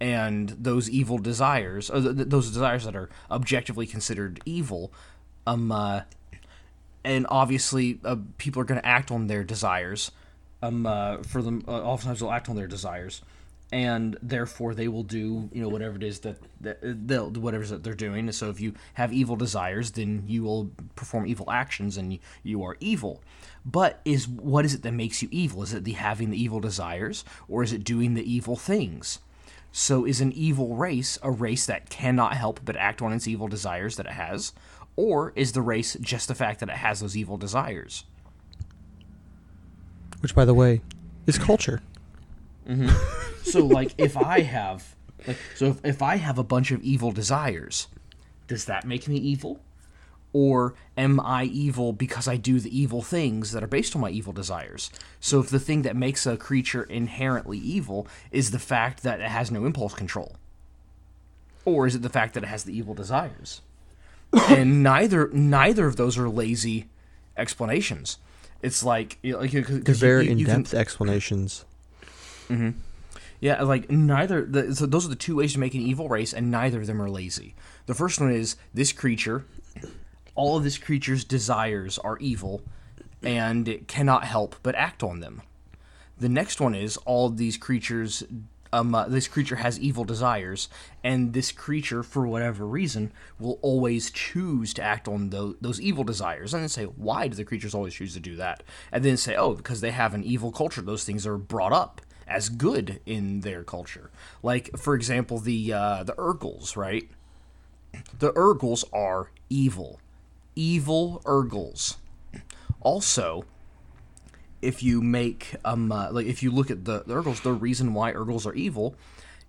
and those evil desires or th- th- those desires that are objectively considered evil um uh, and obviously uh, people are going to act on their desires um uh, for them uh, oftentimes they'll act on their desires and therefore they will do you know whatever it is that, that uh, they'll whatever that they're doing so if you have evil desires then you will perform evil actions and you are evil. But is what is it that makes you evil? Is it the having the evil desires or is it doing the evil things so is an evil race a race that cannot help but act on its evil desires that it has or is the race just the fact that it has those evil desires Which, by the way, is culture. Mm-hmm. So like if I have like so if, if I have a bunch of evil desires, does that make me evil? Or am I evil because I do the evil things that are based on my evil desires? So if the thing that makes a creature inherently evil is the fact that it has no impulse control. Or is it the fact that it has the evil desires? and neither neither of those are lazy explanations. It's like, you know, They're you- very you- you can- in-depth explanations. Mm-hmm. yeah, like neither. The, so those are the two ways to make an evil race, and neither of them are lazy. The first one is this creature. All of this creature's desires are evil, and it cannot help but act on them. The next one is all these creatures. Um, uh, this creature has evil desires, and this creature, for whatever reason, will always choose to act on tho- those evil desires. And then say, why do the creatures always choose to do that? And then say, oh, because they have an evil culture. Those things are brought up as good in their culture. Like, for example, the uh, the Urgals, right? The Urgals are evil, evil Urgals. Also, if you make um uh, like if you look at the, the Urgals, the reason why Urgals are evil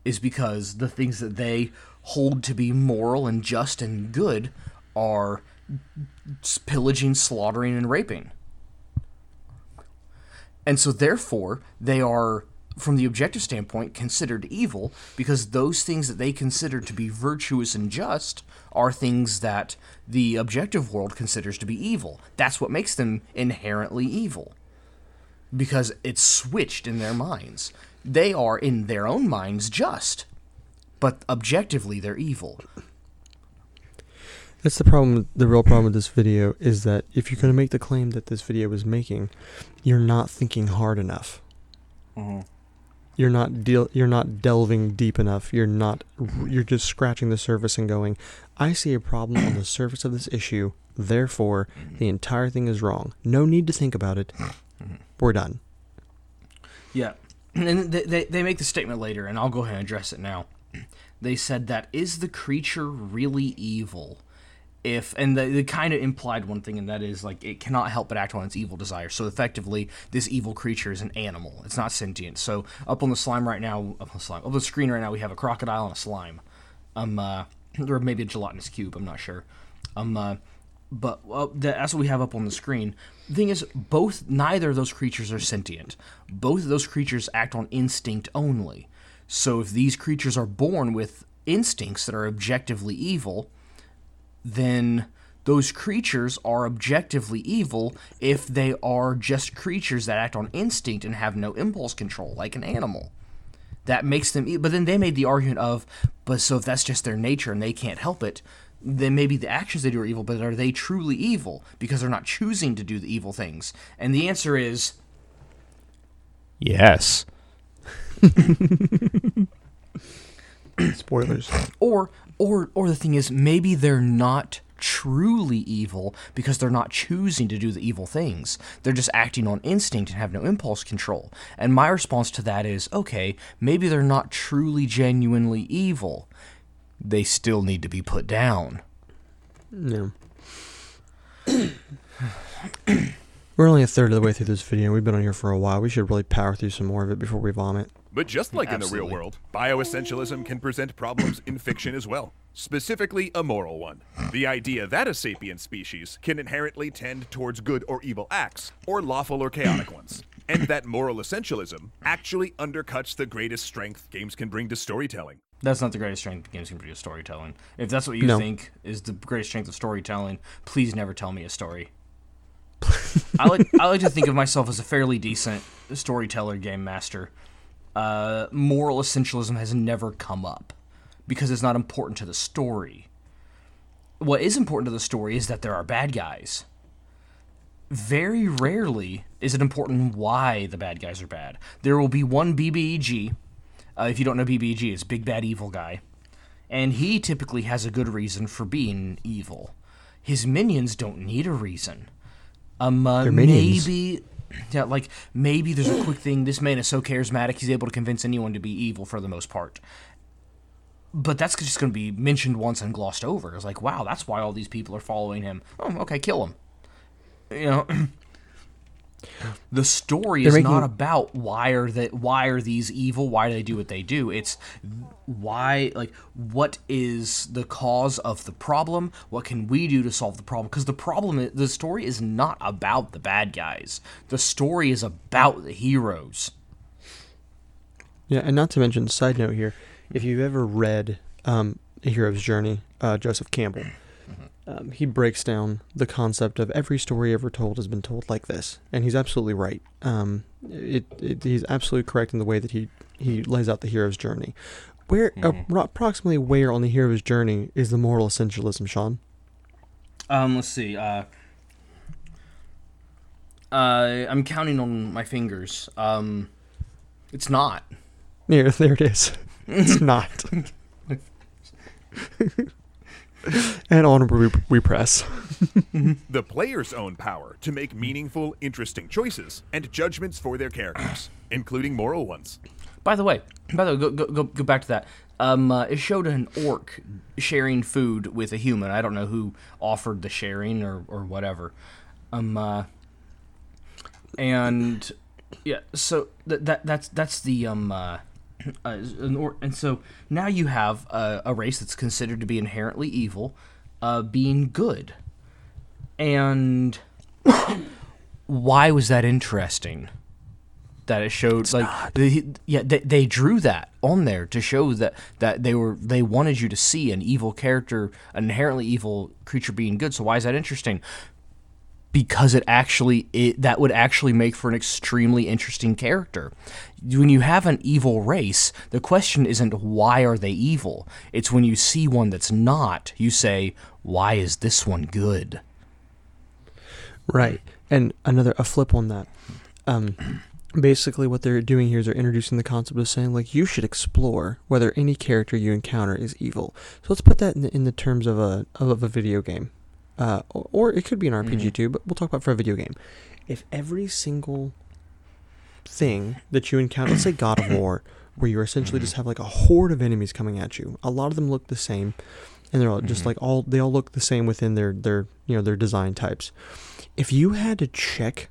is because the things that they hold to be moral and just and good are pillaging, slaughtering, and raping. And so, therefore, they are, from the objective standpoint, considered evil because those things that they consider to be virtuous and just are things that the objective world considers to be evil. That's what makes them inherently evil because it's switched in their minds. They are, in their own minds, just, but objectively, they're evil. That's the problem. The real problem with this video is that if you're going to make the claim that this video is making, you're not thinking hard enough. Mm-hmm. You're not deal. You're not delving deep enough. You're not. You're just scratching the surface and going, "I see a problem on the surface of this issue. Therefore, the entire thing is wrong. No need to think about it. Mm-hmm. We're done." Yeah. And they, they, they make the statement later, and I'll go ahead and address it now. They said that is the creature really evil? If and they, they kind of implied one thing, and that is like it cannot help but act on its evil desire. So effectively, this evil creature is an animal; it's not sentient. So up on the slime right now, up on the slime, up on the screen right now, we have a crocodile and a slime, um, uh, or maybe a gelatinous cube. I'm not sure. Um, uh, but that- that's what we have up on the screen. The thing is, both neither of those creatures are sentient. Both of those creatures act on instinct only. So if these creatures are born with instincts that are objectively evil, then those creatures are objectively evil if they are just creatures that act on instinct and have no impulse control, like an animal. That makes them. e- But then they made the argument of, but so if that's just their nature and they can't help it, then maybe the actions they do are evil. But are they truly evil because they're not choosing to do the evil things? And the answer is Yes. Spoilers. or or or the thing is maybe they're not truly evil because they're not choosing to do the evil things they're just acting on instinct and have no impulse control and my response to that is okay maybe they're not truly genuinely evil they still need to be put down No. We're only a third of the way through this video. We've been on here for a while. We should really power through some more of it before we vomit. But just like in the real world, bioessentialism can present problems in fiction as well, specifically a moral one. The idea that a sapient species can inherently tend towards good or evil acts, or lawful or chaotic ones. And that moral essentialism actually undercuts the greatest strength games can bring to storytelling. that's not the greatest strength games can produce storytelling if that's what you No. think is the greatest strength of storytelling please never tell me a story I like I like to think of myself as a fairly decent storyteller, game master. Uh, moral essentialism has never come up because it's not important to the story. What is important to the story is that there are bad guys. Very rarely is it important why the bad guys are bad. There will be one BBEG. Uh, if you don't know BBEG, it's Big Bad Evil Guy. And he typically has a good reason for being evil. His minions don't need a reason. Um, uh, maybe, yeah, like maybe there's a quick thing. This man is so charismatic; he's able to convince anyone to be evil for the most part. But that's just going to be mentioned once and glossed over. It's like, wow, that's why all these people are following him. Oh, okay, kill him. You know, the story They're is making- not about why are they why are these evil? Why do they do what they do? It's why like what is the cause of the problem? What can we do to solve the problem? Because the problem, i- the story is not about the bad guys. The story is about the heroes. Yeah, and not to mention, side note here, if you've ever read um, A Hero's Journey, uh, Joseph Campbell, um, he breaks down the concept of every story ever told has been told like this, and he's absolutely right. Um, it, it he's absolutely correct in the way that he he lays out the hero's journey. Where appro- approximately where on the hero's journey is the moral essentialism, Sean? Um, let's see. Uh, uh, I'm counting on my fingers. Um, it's not. There, there it is. It's not. and on we, we press. The player's own power to make meaningful, interesting choices and judgments for their characters, including moral ones. By the way, by the way, go go go, go back to that. Um, uh, it showed an orc sharing food with a human. I don't know who offered the sharing or or whatever. Um, uh, and yeah, so that that that's that's the um. Uh, uh, an or- and so now you have a, a race that's considered to be inherently evil, uh, being good. And why was that interesting? that it showed like they, yeah they, they drew that on there to show that that they were they wanted you to see an evil character an inherently evil creature being good so why is that interesting because it actually it that would actually make for an extremely interesting character when you have an evil race the question isn't why are they evil it's when you see one that's not you say why is this one good Right. And another a flip on that. Um basically what they're doing here is they're introducing the concept of saying like you should explore whether any character you encounter is evil. So let's put that in the, in the terms of a of a video game. Uh or, or it could be an mm-hmm. RPG too, but we'll talk about for a video game. If every single thing that you encounter, let's say God of War, where you essentially just mm-hmm. have like a horde of enemies coming at you. A lot of them look the same, and they're all just mm-hmm. like all they all look the same within their their you know their design types. If you had to check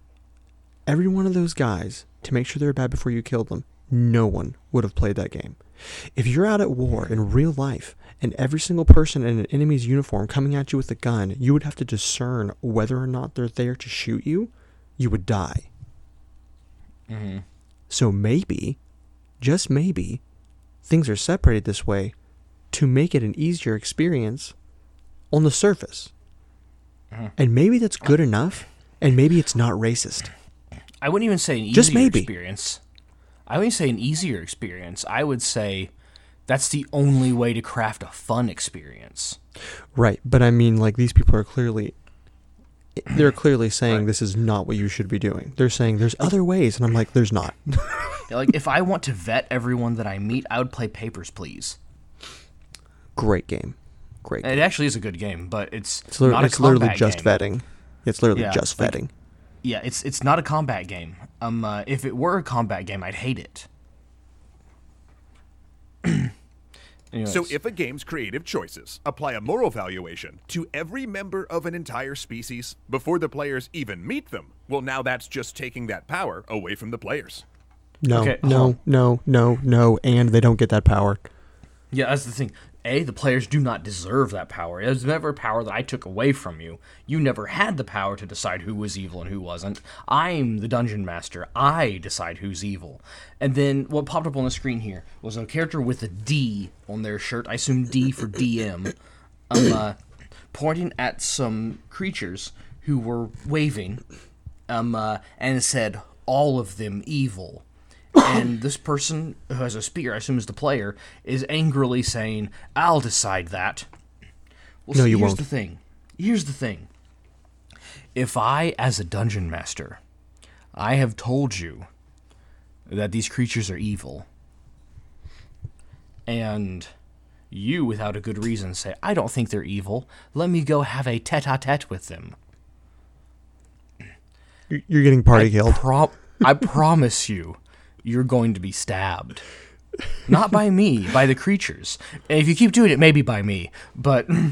every one of those guys to make sure they're bad before you killed them, no one would have played that game. If you're out at war in real life and every single person in an enemy's uniform coming at you with a gun, you would have to discern whether or not they're there to shoot you, you would die. So maybe, just maybe, things are separated this way to make it an easier experience on the surface. Uh-huh. And maybe that's good enough, and maybe it's not racist. I wouldn't even say an easier Just maybe. experience. I wouldn't say an easier experience. I would say that's the only way to craft a fun experience. Right, but I mean, like these people are clearly, they're clearly saying this is not what you should be doing. They're saying there's other ways, and I'm like, there's not. Like if I want to vet everyone that I meet, I would play Papers, Please. Great game, great. Game. It actually is a good game, but it's, It's, a it's literally just game. vetting. It's literally Yeah, just like- vetting. Yeah, it's it's not a combat game. Um, uh, if it were a combat game, I'd hate it. Anyways, So, if a game's creative choices apply a moral valuation to every member of an entire species before the players even meet them, well, now that's just taking that power away from the players. No, Okay, no, no, no, no, and they don't get that power. Yeah, that's the thing. A, the players do not deserve that power. It was never a power that I took away from you. You never had the power to decide who was evil and who wasn't. I'm the dungeon master. I decide who's evil. And then what popped up on the screen here was a character with a D on their shirt. I assume D for DM. Um, uh, pointing at some creatures who were waving, um, uh, and said all of them evil. And this person who has a spear, I assume is the player, is angrily saying, "I'll decide that." Well, No, you here's won't. the thing. Here's the thing. If I, as a dungeon master, I have told you that these creatures are evil, and you, without a good reason, say, "I don't think they're evil. Let me go have a tete-a-tete with them." You're- You're getting party I killed. Pro- I promise you, you're going to be stabbed. Not by me, by the creatures. And if you keep doing it, maybe by me. But yeah,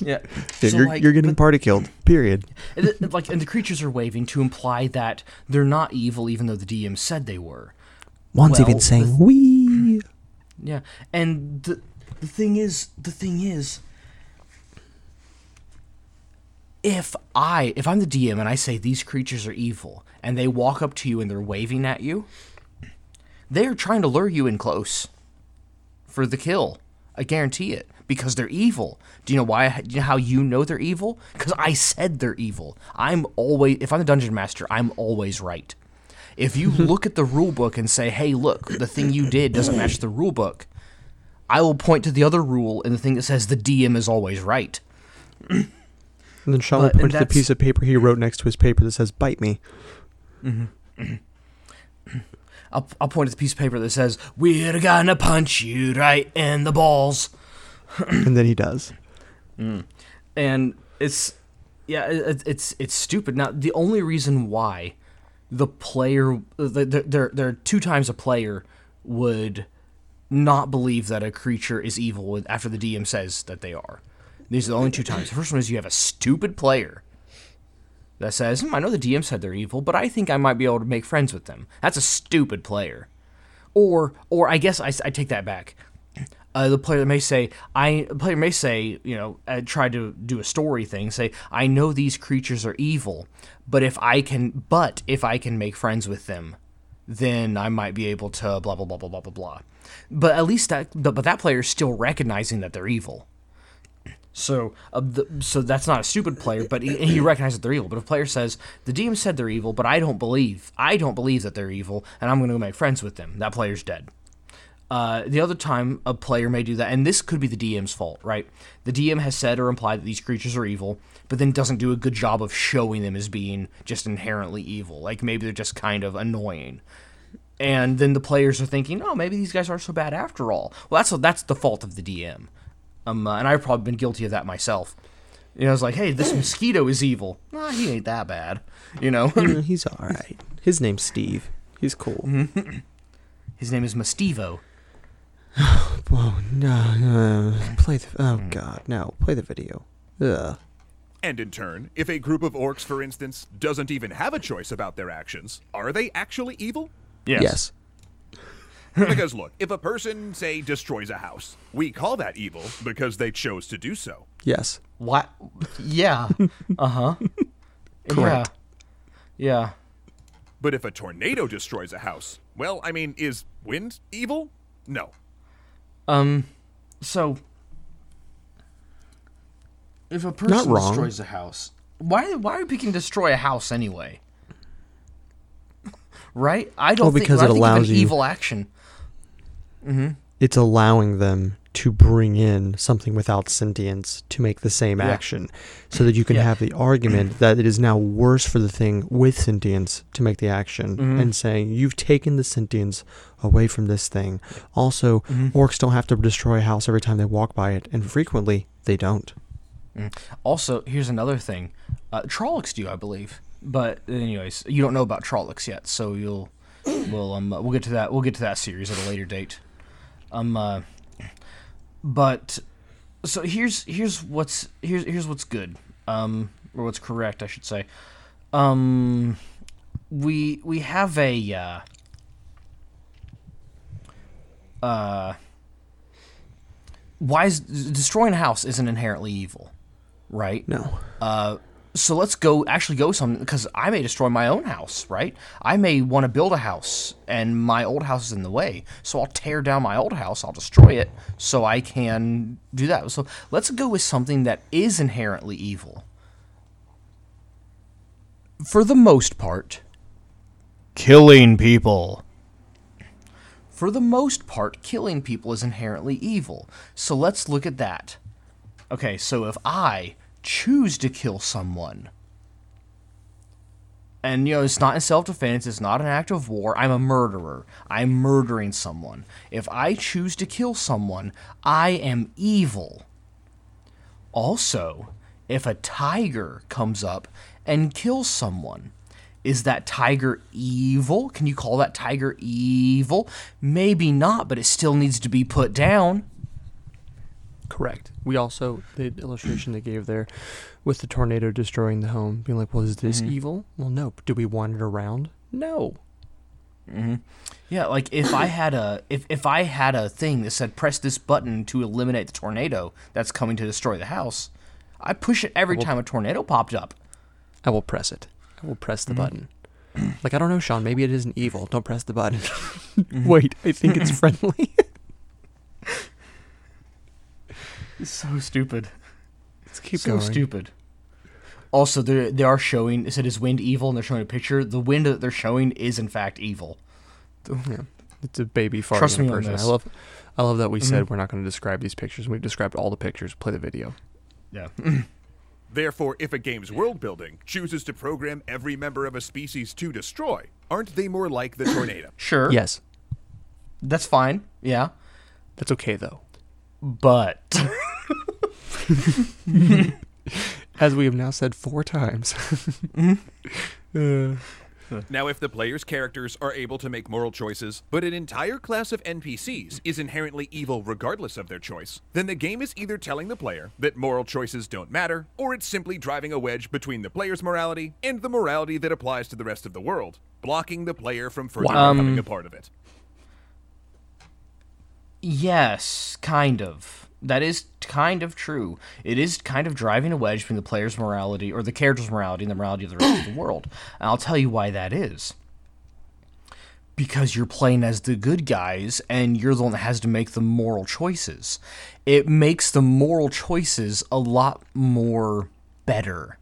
Yeah, So, you're, like, you're getting party killed. Period. and like, and the creatures are waving to imply that they're not evil, even though the DM said they were. One's Well, even saying "we." Yeah, and the the thing is, the thing is, if I if I'm the DM and I say these creatures are evil, and they walk up to you and they're waving at you, they are trying to lure you in close for the kill. I guarantee it because they're evil. Do you know why? Do you know how you know they're evil? Because I said they're evil. I'm always if I'm the dungeon master, I'm always right. If you look at the rule book and say, "Hey, look, the thing you did doesn't match the rule book," I will point to the other rule and the thing that says the DM is always right. And then Sean will point to the piece of paper he wrote next to his paper that says "bite me." Mm-hmm. I'll, I'll point to the piece of paper that says, "We're gonna punch you right in the balls," and then he does. Mm. and it's yeah, it, it's it's stupid. Now, the only reason why the player the- the- there there are two times a player would not believe that a creature is evil after the DM says that they are. These are the only two times. The first one is you have a stupid player that says, hmm, "I know the DM said they're evil, but I think I might be able to make friends with them." That's a stupid player. Or, or I guess I take that back. Uh, the player may say, I player may say, you know, uh, try to do a story thing. Say, I know these creatures are evil, but if I can, but if I can make friends with them, then I might be able to blah blah blah blah blah blah blah. But at least that, but that player is still recognizing that they're evil. So, uh, the, so that's not a stupid player, but he, he recognizes that they're evil. But if a player says the DM said they're evil, but I don't believe, I don't believe that they're evil, and I'm going to go make friends with them, that player's dead. Uh, the other time a player may do that, and this could be the DM's fault, right? The DM has said or implied that these creatures are evil, but then doesn't do a good job of showing them as being just inherently evil. Like maybe they're just kind of annoying. And then the players are thinking, oh, maybe these guys aren't so bad after all. Well, that's that's the fault of the DM. Um, uh, and I've probably been guilty of that myself. You know, it's like, hey, this mosquito is evil. Nah, he ain't that bad. You know, Mm, He's all right. His name's Steve. He's cool. his name is Mastivo. Oh no, no! Play the. Oh god, no! Play the video. Ugh. And in turn, if a group of orcs, for instance, doesn't even have a choice about their actions, are they actually evil? Yes. Because look, if a person, say, destroys a house, we call that evil because they chose to do so. Yes. What? Yeah. Uh huh. Correct. Yeah. Yeah. But if a tornado destroys a house, well, I mean, is wind evil? No. Um, So, if a person destroys a house, why why are we picking destroy a house anyway? Right? I don't Well, think, because when it I think of allows an you- evil action. It's allowing them to bring in something without sentience to make the same Yeah. action, so that you can Yeah. have the argument that it is now worse for the thing with sentience to make the action, Mhm. and saying you've taken the sentience away from this thing. Also, Mhm. orcs don't have to destroy a house every time they walk by it, and frequently they don't. Also, here's another thing. Uh, Trollocs do, I believe. But anyways, you don't know about Trollocs yet, so you'll we'll um we'll get to that we'll get to that series at a later date. Um uh, but so here's here's what's here's here's what's good. Um or what's correct, I should say. Um we we have a uh uh why is destroying a house isn't inherently evil, right? No. Uh, so let's go actually go some because I may destroy my own house, right? I may want to build a house and my old house is in the way, so I'll tear down my old house, I'll destroy it, so I can do that. So let's go with something that is inherently evil. For the most part, killing people. For the most part, killing people is inherently evil. So let's look at that. Okay, so if I choose to kill someone, and you know, it's not in self defense, it's not an act of war, I'm a murderer. I'm murdering someone. If I choose to kill someone, I am evil. Also, if a tiger comes up and kills someone, is that tiger evil? Can you call that tiger evil? Maybe not, but it still needs to be put down. Correct. We also the illustration they gave there with the tornado destroying the home, being like, "Well, is this mm-hmm. evil?" Well, no. Do we want it around? No. Mm-hmm. Yeah, like if I had a if, if I had a thing that said press this button to eliminate the tornado that's coming to destroy the house, I'd push it every time a tornado popped up. I will press it. I will press the mm-hmm. button. like I don't know, Sean. Maybe it isn't evil. Don't press the button. Wait, I think it's friendly. It's so stupid. Let's keep so going. stupid. Also, they they are showing. It said is wind evil, and they're showing a picture. The wind that they're showing is in fact evil. Yeah, it's a baby farting Trust on a me on person. this. I love, I love that we Mhm. said we're not going to describe these pictures. We've described all the pictures. Play the video. Yeah. Therefore, if a game's world building chooses to program every member of a species to destroy, aren't they more like the tornado? Sure. Yes, That's fine. Yeah. that's okay though. But As we have now said four times. Uh, Now, if the player's characters are able to make moral choices, but an entire class of NPCs is inherently evil regardless of their choice, then the game is either telling the player that moral choices don't matter, or it's simply driving a wedge between the player's morality and the morality that applies to the rest of the world, blocking the player from further Wow. becoming Um, a part of it. yes, kind of. That is kind of true. It is kind of driving a wedge between the player's morality or the character's morality and the morality of the rest of the world. And I'll tell you why that is. Because you're playing as the good guys and you're the one that has to make the moral choices. It makes the moral choices a lot more better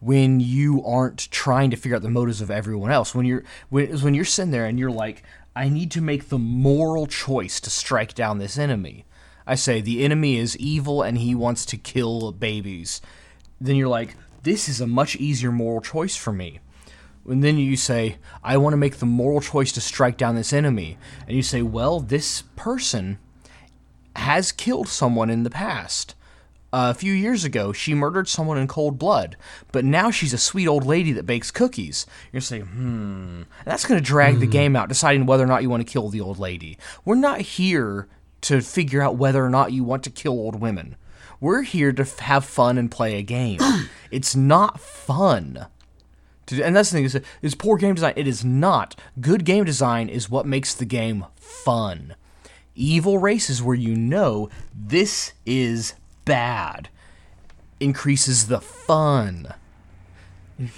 when you aren't trying to figure out the motives of everyone else. When you're when, when you're sitting there and you're like, I need to make the moral choice to strike down this enemy. I say the enemy is evil and he wants to kill babies. Then you're like, this is a much easier moral choice for me. And then you say, I want to make the moral choice to strike down this enemy. And you say, well, this person has killed someone in the past. a few years ago, she murdered someone in cold blood, but now she's a sweet old lady that bakes cookies. You're saying, hmm. And that's going to drag the game out, deciding whether or not you want to kill the old lady. We're not here to figure out whether or not you want to kill old women. We're here to f- have fun and play a game. it's not fun. To, and that's the thing is, is poor game design. It is not. Good game design is what makes the game fun. Evil races where you know this is bad increases the fun. And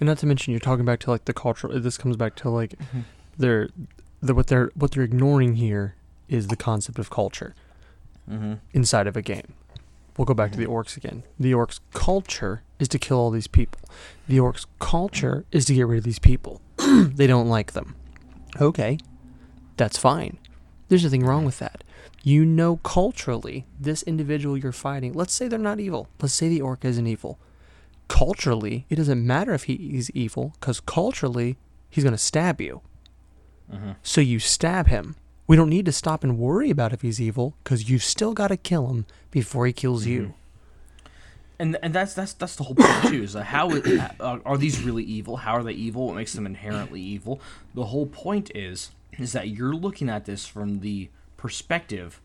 not to mention, you're talking back to like the cultural. This comes back to like mm-hmm. they're, the what they're what they're ignoring here is the concept of culture mm-hmm. inside of a game. We'll go back to the mm-hmm. orcs again. The orcs' culture is to kill all these people. The orcs' culture is to get rid of these people. they don't like them. Okay, that's fine. There's nothing wrong with that. You know culturally, this individual you're fighting, let's say they're not evil. Let's say the orc isn't evil. Culturally, it doesn't matter if he, is evil, because culturally, he's going to stab you. So you stab him. We don't need to stop and worry about if he's evil, because you've still got to kill him before he kills you. and and that's that's that's the whole point too. Is how it, uh, are these really evil? How are they evil? What makes them inherently evil? The whole point is is that you're looking at this from the perspective,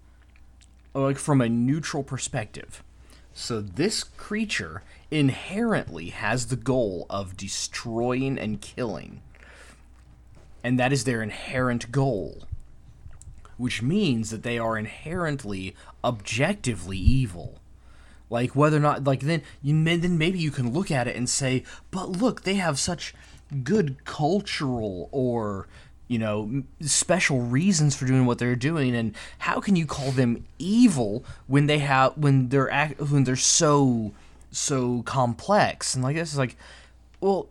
like from a neutral perspective. So this creature inherently has the goal of destroying and killing, and that is their inherent goal which means that they are inherently objectively evil. Like whether or not like then you then maybe you can look at it and say but look they have such good cultural or you know special reasons for doing what they're doing and how can you call them evil when they have when they're act, when they're so so complex? And like this is like well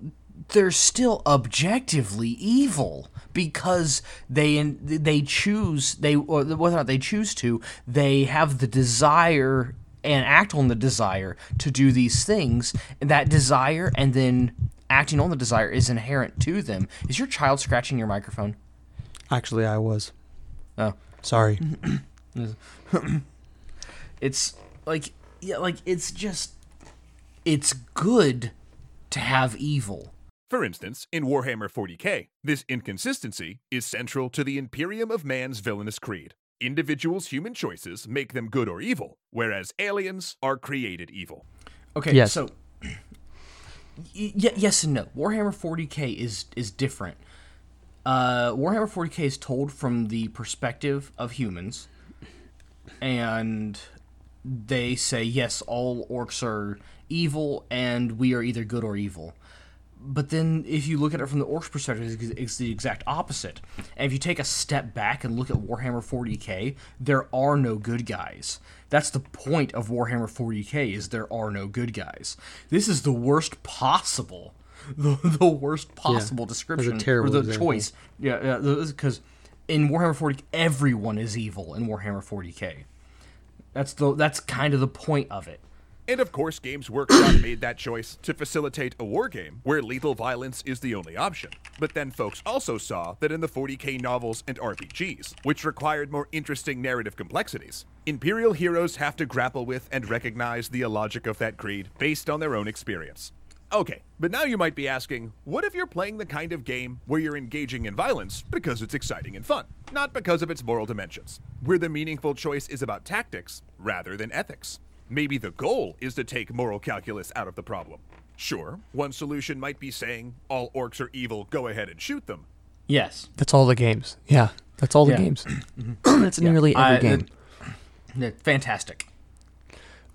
they're still objectively evil because they they choose they or whether or not they choose to they have the desire and act on the desire to do these things. And that desire and then acting on the desire is inherent to them. Is your child scratching your microphone? Actually, I was. oh. Sorry. it's like yeah like it's just it's good to have evil For instance, in Warhammer 40k, this inconsistency is central to the Imperium of Man's villainous creed. Individuals' human choices make them good or evil, whereas aliens are created evil. Okay, Yes. so y- y- yes and no. Warhammer 40k is is different. Uh, Warhammer 40k is told from the perspective of humans, and they say yes, all orcs are evil, and we are either good or evil. But then, if you look at it from the orcs' perspective, it's- it's the exact opposite. And if you take a step back and look at Warhammer 40k, there are no good guys. That's the point of Warhammer 40k: is there are no good guys. This is the worst possible, the, the worst possible description terrible or the example. choice. Yeah, yeah, because in Warhammer 40, everyone is evil in Warhammer 40k. That's the that's kind of the point of it. And of course, Games Workshop made that choice to facilitate a war game where lethal violence is the only option. But then folks also saw that in the 40k novels and RPGs, which required more interesting narrative complexities, Imperial heroes have to grapple with and recognize the illogic of that creed based on their own experience. Okay, but now you might be asking, what if you're playing the kind of game where you're engaging in violence because it's exciting and fun, not because of its moral dimensions, where the meaningful choice is about tactics rather than ethics? Maybe the goal is to take moral calculus out of the problem. Sure, one solution might be saying, all orcs are evil, go ahead and shoot them. Yes, That's all the games. Yeah, that's all the Yeah. games. Mm-hmm. that's nearly every I- game. Yeah, fantastic.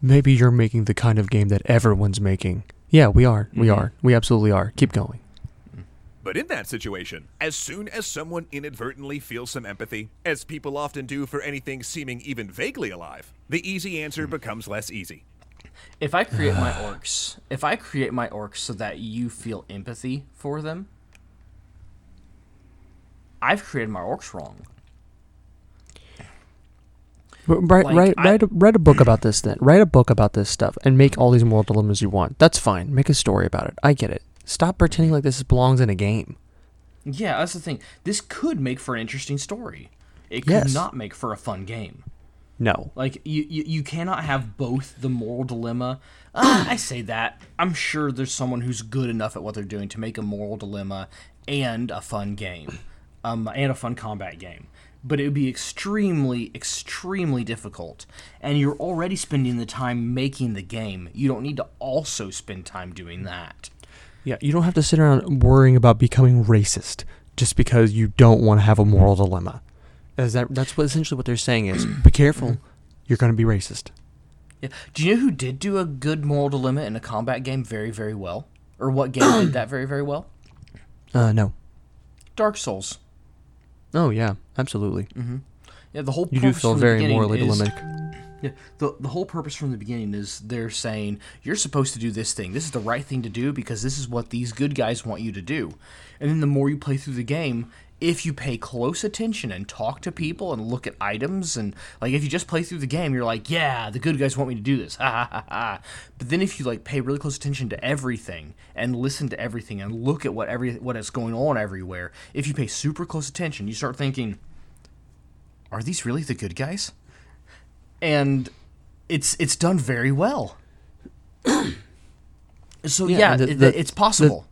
Maybe you're making the kind of game that everyone's making. Yeah, we are. We mm-hmm. are. We absolutely are. Keep going. But in that situation, as soon as someone inadvertently feels some empathy, as people often do for anything seeming even vaguely alive, the easy answer hmm. becomes less easy. If I create my orcs, if I create my orcs so that you feel empathy for them, I've created my orcs wrong. W- Write, Like, write, I- write, a, write a book about this then. Write a book about this stuff and make all these moral dilemmas you want. That's fine. Make a story about it. I get it. Stop pretending like this belongs in a game. Yeah, that's the thing. This could make for an interesting story. It could Yes. not make for a fun game. No. Like you, you, you cannot have both the moral dilemma. Uh, I say that. I'm sure there's someone who's good enough at what they're doing to make a moral dilemma and a fun game, um, and a fun combat game. But it would be extremely, extremely difficult. And you're already spending the time making the game. You don't need to also spend time doing that. Yeah, you don't have to sit around worrying about becoming racist just because you don't want to have a moral dilemma. Is that that's what essentially what they're saying is be careful, you're going to be racist. Yeah. Do you know who did do a good moral dilemma in a combat game very, very well? Or what game did that very, very well? Uh no. Dark Souls. Oh yeah, absolutely. Mm-hmm. Yeah, the whole You do feel very morally is- dilemmatic. Yeah, the the whole purpose from the beginning is they're saying you're supposed to do this thing. This is the right thing to do because this is what these good guys want you to do. And then the more you play through the game, if you pay close attention and talk to people and look at items and like if you just play through the game, you're like, yeah, the good guys want me to do this. Ha ha ha. But then if you like pay really close attention to everything and listen to everything and look at what every what is going on everywhere, if you pay super close attention, you start thinking, are these really the good guys? And it's it's done very well. so Yeah, yeah, the- the- it's possible.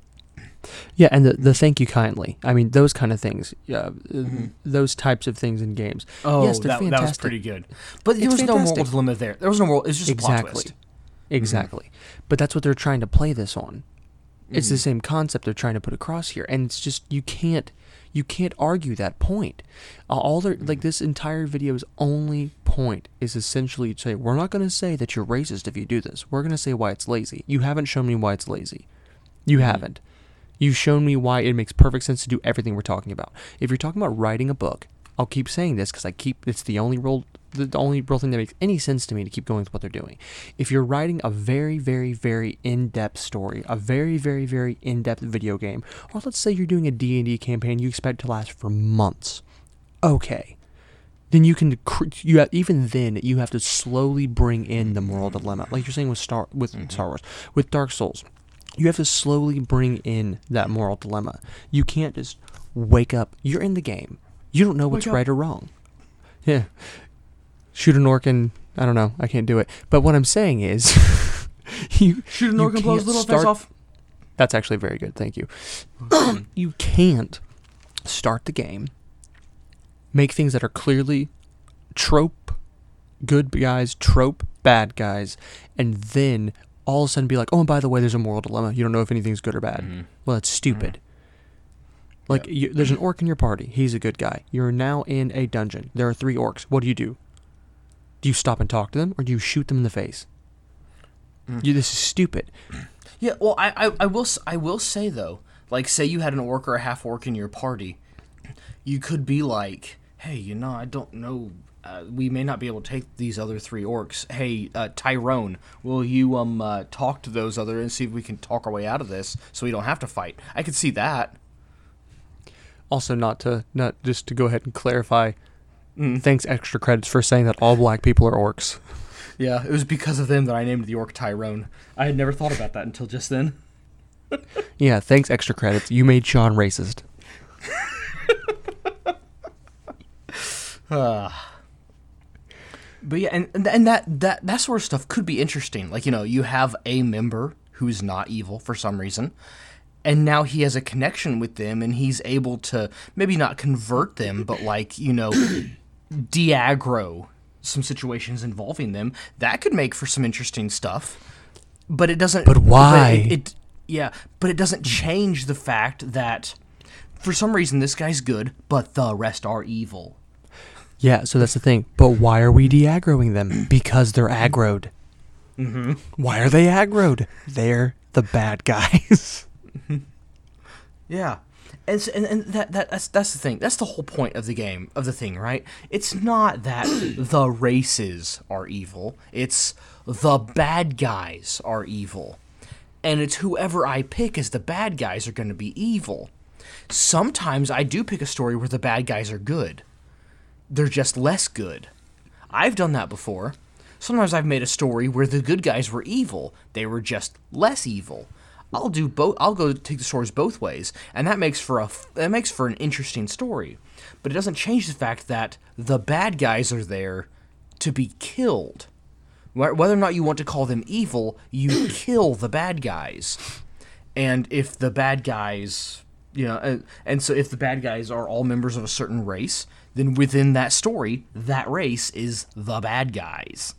Yeah, and the, the thank you kindly. I mean, those kind of things. Yeah, uh, Mm-hmm. those types of things in games. oh, yes, that, fantastic. that was pretty good. But there It's was no moral fantastic. dilemma there. There was no moral. It's just a plot Exactly. Mm-hmm. Exactly. But that's what they're trying to play this on. It's Mm-hmm. the same concept they're trying to put across here, and it's just you can't you can't argue that point. Uh, all their like this entire video's only point is essentially to say we're not going to say that you're racist if you do this. We're going to say why it's lazy. You haven't shown me why it's lazy. You haven't. You've shown me why it makes perfect sense to do everything we're talking about. If you're talking about writing a book, I'll keep saying this because I keep it's the only role the, the only real thing that makes any sense to me to keep going with what they're doing. If you're writing a very, very, very in-depth story, a very, very, very in-depth video game, or let's say you're doing a D&D campaign you expect to last for months, okay, then you can you have, even then you have to slowly bring in the moral dilemma, like you're saying with Star with mm-hmm. Star Wars, with Dark Souls. You have to slowly bring in that moral dilemma. You can't just wake up. You're in the game. You don't know what's right or wrong. Yeah. Shoot an orc and I don't know. I can't do it. But what I'm saying is, you Shoot an orc and blow his little start- face off. That's actually very good. Thank you. you can't start the game, make things that are clearly trope good guys, trope bad guys, and then all of a sudden be like, oh, and by the way, there's a moral dilemma. You don't know if anything's good or bad. Mm-hmm. Well, that's stupid. Like, you, there's an orc in your party. He's a good guy. You're now in a dungeon. There are three orcs. What do you do? Do you stop and talk to them, or do you shoot them in the face? Mm. You, this is stupid. Yeah, well, I, I, I will I will say though, like say you had an orc or a half orc in your party, you could be like, hey, you know, I don't know, uh, we may not be able to take these other three orcs. Hey, uh, Tyrone, will you um uh, talk to those other and see if we can talk our way out of this so we don't have to fight? I could see that. Also, not to not just to go ahead and clarify. Mm. Thanks extra credits for saying that all black people are orcs. Yeah, it was because of them that I named the orc Tyrone. I had never thought about that until just then. Yeah, thanks extra credits. You made Sean racist. But yeah, and and and that that that sort of stuff could be interesting. Like you know, you have a member who's not evil for some reason, and now he has a connection with them, and he's able to maybe not convert them, but like you know, de-aggro some situations involving them. That could make for some interesting stuff. But it doesn't. But why? it, it yeah, but it doesn't change the fact that for some reason this guy's good, but the rest are evil. Yeah, so that's the thing. But why are we de-aggroing them? Because they're aggroed. Mm-hmm. Why are they aggroed? They're the bad guys. Yeah. And, and, and that, that that's that's the thing. That's the whole point of the game of the thing, right? It's not that the races are evil. It's the bad guys are evil. And it's whoever I pick as the bad guys are going to be evil. Sometimes I do pick a story where the bad guys are good. They're just less good. I've done that before. Sometimes I've made a story where the good guys were evil. They were just less evil. I'll do both. I'll go take the stories both ways, and that makes for a f- that makes for an interesting story. But it doesn't change the fact that the bad guys are there to be killed. Whether or not you want to call them evil, you kill the bad guys. And if the bad guys, you know, and, and so if the bad guys are all members of a certain race, then within that story, that race is the bad guys.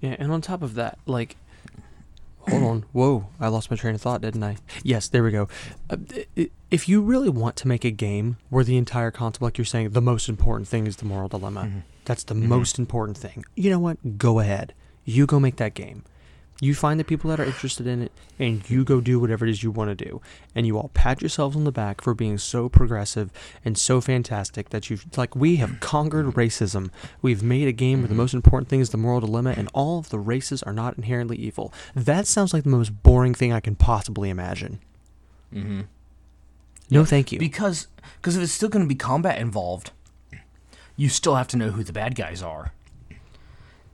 Yeah, and on top of that, like, hold on, whoa, I lost my train of thought, didn't I? Yes, there we go. Uh, if you really want to make a game where the entire concept, like you're saying, the most important thing is the moral dilemma, that's the most important thing. You know what? Go ahead. You go make that game. You find the people that are interested in it, and you go do whatever it is you want to do. And you all pat yourselves on the back for being so progressive and so fantastic that you've, like, we have conquered racism. We've made a game where the most important thing is the moral dilemma, and all of the races are not inherently evil. That sounds like the most boring thing I can possibly imagine. Mm-hmm. No, thank you. Because because if it's still going to be combat involved, you still have to know who the bad guys are.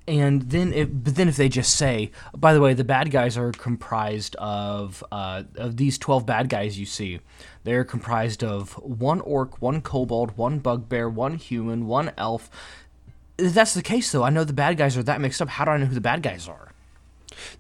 And then, if, but then if they just say, by the way, the bad guys are comprised of uh, of these twelve bad guys you see, they're comprised of one orc, one kobold, one bugbear, one human, one elf. If that's the case, though, I know the bad guys are that mixed up. How do I know who the bad guys are?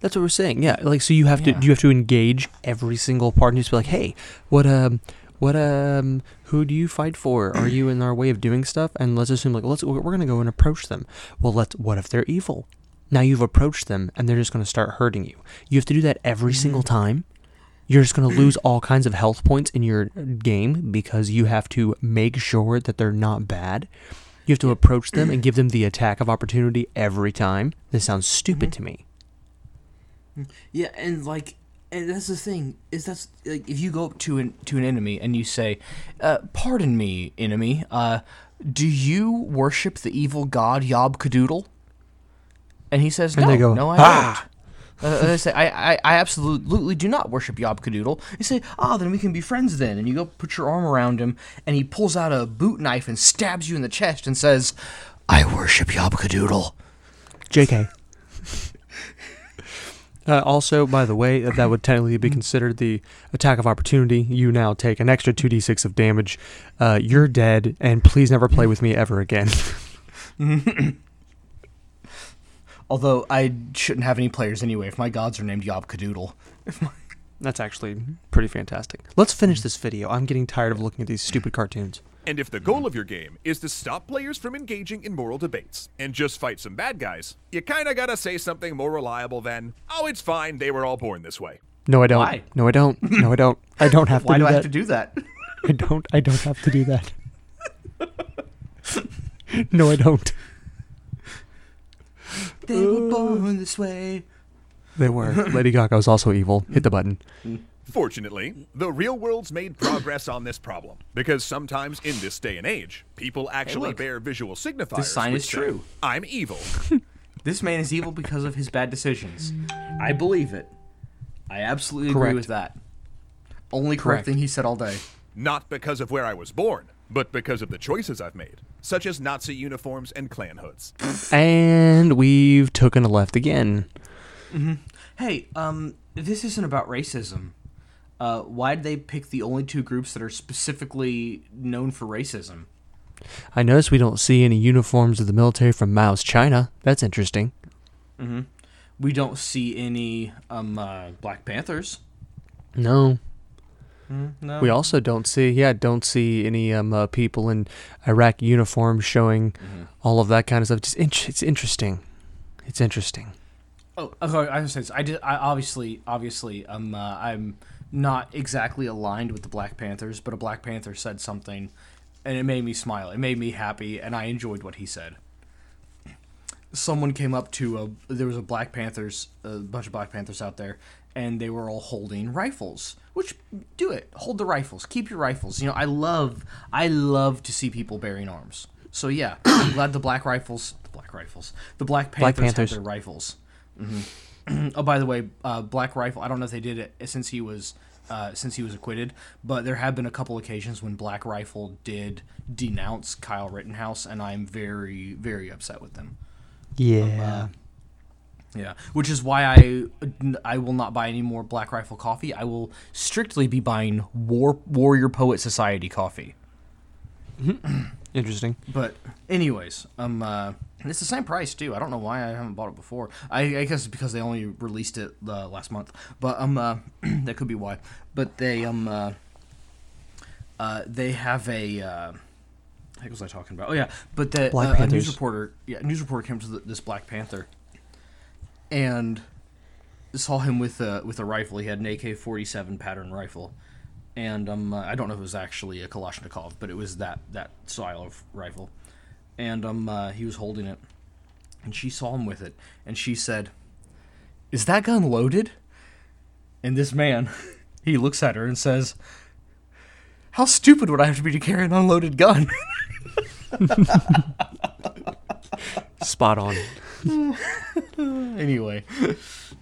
That's what we're saying. Yeah, like so you have Yeah. to you have to engage every single part and just be like, hey, what um what um who do you fight for? Are you in our way of doing stuff? And let's assume like let's we're gonna go and approach them. Well, let's what if they're evil? Now you've approached them and they're just gonna start hurting you. You have to do that every mm-hmm. single time. You're just gonna lose all kinds of health points in your game because you have to make sure that they're not bad. You have to approach them and give them the attack of opportunity every time. This sounds stupid mm-hmm. to me. Mm-hmm. Yeah, and like, and that's the thing is that's like if you go up to an to an enemy and you say, uh, "Pardon me, enemy. Uh, do you worship the evil god Yob Cadoodle?" And he says, "No, And they go, no, I "Ah!" don't." Uh, they say, I, I, I absolutely do not worship Yob Cadoodle. You say, ah, then we can be friends then. And you go put your arm around him, and he pulls out a boot knife and stabs you in the chest and says, I worship Yob Cadoodle. JK. Uh, also, by the way, that that would technically be considered the attack of opportunity. You now take an extra 2d6 of damage. Uh, you're dead, and please never play with me ever again. Although I shouldn't have any players anyway if my gods are named Yob Cadoodle. That's actually pretty fantastic. Let's finish this video. I'm getting tired of looking at these stupid cartoons. And if the goal of your game is to stop players from engaging in moral debates and just fight some bad guys, you kinda gotta say something more reliable than, oh, it's fine, they were all born this way. No, I don't. Why? No, I don't. No, I don't. I don't have to Why do do I have to do that? I don't. I don't have to do that. no, I don't. they were born this way. They were. Lady Gaga was also evil. Hit the button. Mm. Fortunately, the real world's made progress on this problem because sometimes in this day and age, people actually look. bear visual signifiers. The sign which is say, true. I'm evil. This man is evil because of his bad decisions. I believe it. I absolutely Correct. agree with that. Only correct Correct. thing he said all day. Not because of where I was born, but because of the choices I've made, such as Nazi uniforms and Klan hoods. And we've taken a left again. Hey, um, this isn't about racism. Uh, why did they pick the only two groups that are specifically known for racism? I notice we don't see any uniforms of the military from Mao's China. That's interesting. We don't see any um uh, Black Panthers. No. No. We also don't see, yeah, don't see any um, uh, people in Iraq uniforms showing all of that kind of stuff. Just int- it's interesting. It's interesting. Oh, okay. I was saying, I did. I obviously, obviously, um, uh, I'm not exactly aligned with the Black Panthers, but a Black Panther said something, and it made me smile. It made me happy, and I enjoyed what he said. Someone came up to a. There was a Black Panthers, a bunch of Black Panthers out there, and they were all holding rifles. Which do it. Hold the rifles. Keep your rifles. You know, I love, I love to see people bearing arms. So yeah, I'm glad the Black Rifles, the Black Rifles, the Black Panthers, Black Panthers, have their rifles. Mm-hmm. Oh, by the way, uh, Black Rifle. I don't know if they did it since he was uh, since he was acquitted, but there have been a couple occasions when Black Rifle did denounce Kyle Rittenhouse, and I'm very very upset with them. Yeah. Yeah, which is why I I will not buy any more Black Rifle coffee. I will strictly be buying War Warrior Poet Society coffee. interesting. But anyways, um, uh, and it's the same price too. I don't know why I haven't bought it before. I, I guess it's because they only released it uh, last month. But um, uh, that could be why. But they um, uh, uh, they have a. Uh, what was I talking about? Oh yeah, but the uh, a news reporter, yeah, news reporter came to the, this Black Panther, and saw him with a with a rifle. He had an AK forty seven pattern rifle, and um, uh, I don't know if it was actually a Kalashnikov, but it was that that style of rifle, and um, uh, he was holding it, and she saw him with it, and she said, Is that gun loaded? And this man, he looks at her and says, How stupid would I have to be to carry an unloaded gun? Spot on. anyway,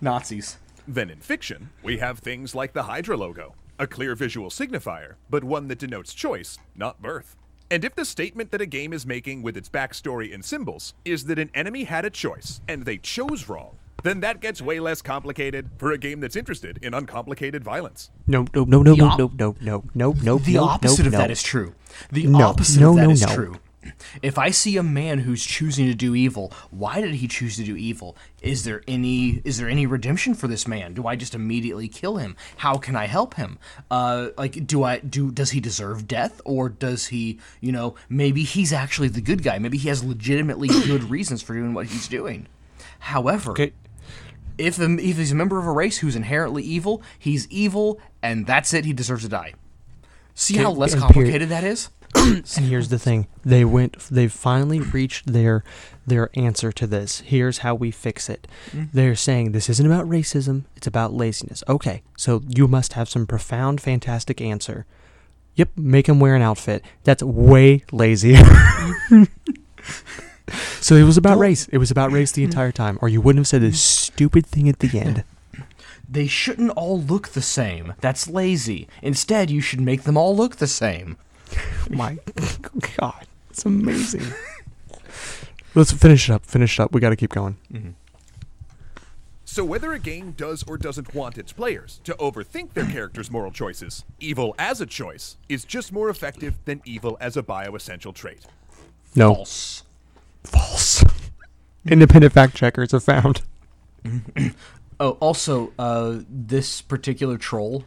Nazis. Then in fiction, we have things like the Hydra logo, a clear visual signifier, but one that denotes choice, not birth. And if the statement that a game is making with its backstory and symbols is that an enemy had a choice and they chose wrong, then that gets way less complicated for a game that's interested in uncomplicated violence. No, no, no, no, The no, no, no, no, no, no. The no, opposite no, of no. that is true. The No, opposite no, of that no, is no. true. If I see a man who's choosing to do evil, why did he choose to do evil? Is there any is there any redemption for this man? Do I just immediately kill him? How can I help him? Uh, like, do I do? Does he deserve death, or does he? You know, maybe he's actually the good guy. Maybe he has legitimately good reasons for doing what he's doing. However, Okay. if a, if he's a member of a race who's inherently evil, he's evil, and that's it. He deserves to die. See how less complicated that is? And here's the thing: they went. They've finally reached their their answer to this. Here's how we fix it. Mm. They're saying this isn't about racism; it's about laziness. Okay, so you must have some profound, fantastic answer. Yep, make him wear an outfit. That's way lazy. so it was about race. It was about race the mm. entire time, or you wouldn't have said this mm. stupid thing at the end. They shouldn't all look the same. That's lazy. Instead, you should make them all look the same. My God, it's amazing. Let's finish it up. Finish it up. We got to keep going. So, whether a game does or doesn't want its players to overthink their characters' moral choices, evil as a choice is just more effective than evil as a bioessential trait. No, False. false. Independent fact checkers have found. Oh, also, uh, this particular troll,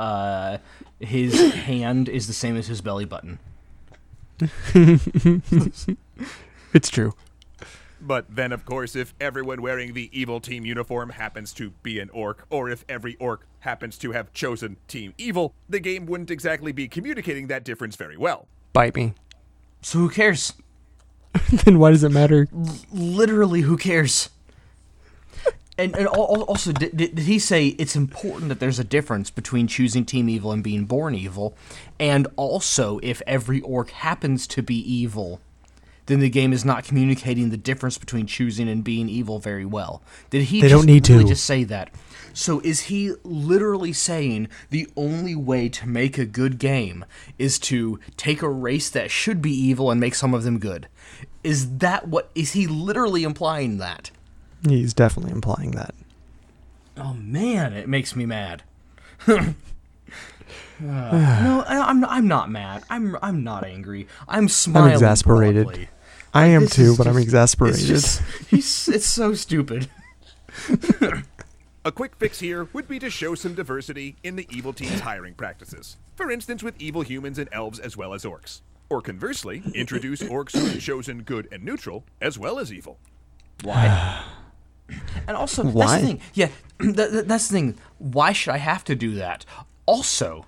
uh, his hand is the same as his belly button. It's true. But then, of course, if everyone wearing the evil team uniform happens to be an orc, or if every orc happens to have chosen Team Evil, the game wouldn't exactly be communicating that difference very well. Bite me. So who cares? then why does it matter? Literally, who cares? And, and al- al- also, did, did did he say it's important that there's a difference between choosing Team Evil and being born evil? And also, if every orc happens to be evil, then the game is not communicating the difference between choosing and being evil very well. Did he They just don't need really to. just say that? So is he literally saying the only way to make a good game is to take a race that should be evil and make some of them good? Is that what is he literally implying that? He's definitely implying that. Oh man, it makes me mad. Uh, no, I, I'm I'm not mad. I'm I'm not angry. I'm smiling. I'm exasperated. broadly. I am This too, is but I'm exasperated. It's just he's it's so stupid. A quick fix here would be to show some diversity in the evil team's hiring practices. For instance, with evil humans and elves as well as orcs. Or conversely, introduce orcs who have chosen good and neutral as well as evil. Why? and also, that's Why? the thing. Yeah, that, that- that's the thing. Why should I have to do that? Also,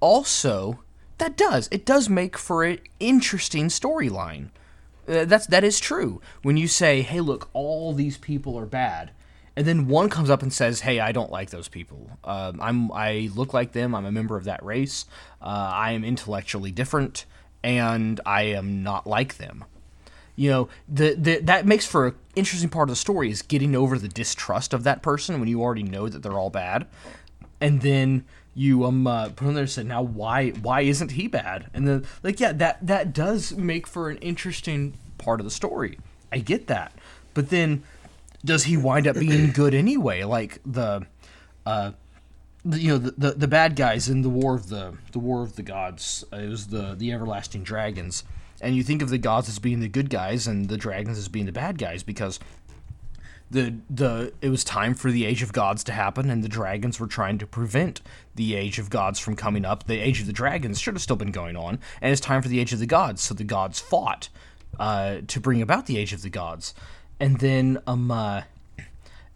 also, that does it does make for an interesting storyline. Uh, that's that is true. When you say, "Hey, look, all these people are bad," and then one comes up and says, "Hey, I don't like those people. Um, I'm I look like them. I'm a member of that race. Uh, I am intellectually different, and I am not like them." You know the, the that makes for an interesting part of the story is getting over the distrust of that person when you already know that they're all bad. And then you um uh, put on there and say now why why isn't he bad? And then like yeah that that does make for an interesting part of the story. I get that. But then does he wind up being good anyway? Like the uh you know the, the the bad guys in the war of the the war of the gods uh, it was the the everlasting dragons and you think of the gods as being the good guys and the dragons as being the bad guys because the the it was time for the age of gods to happen and the dragons were trying to prevent the age of gods from coming up the age of the dragons should have still been going on and it's time for the age of the gods so the gods fought uh, to bring about the age of the gods and then um uh,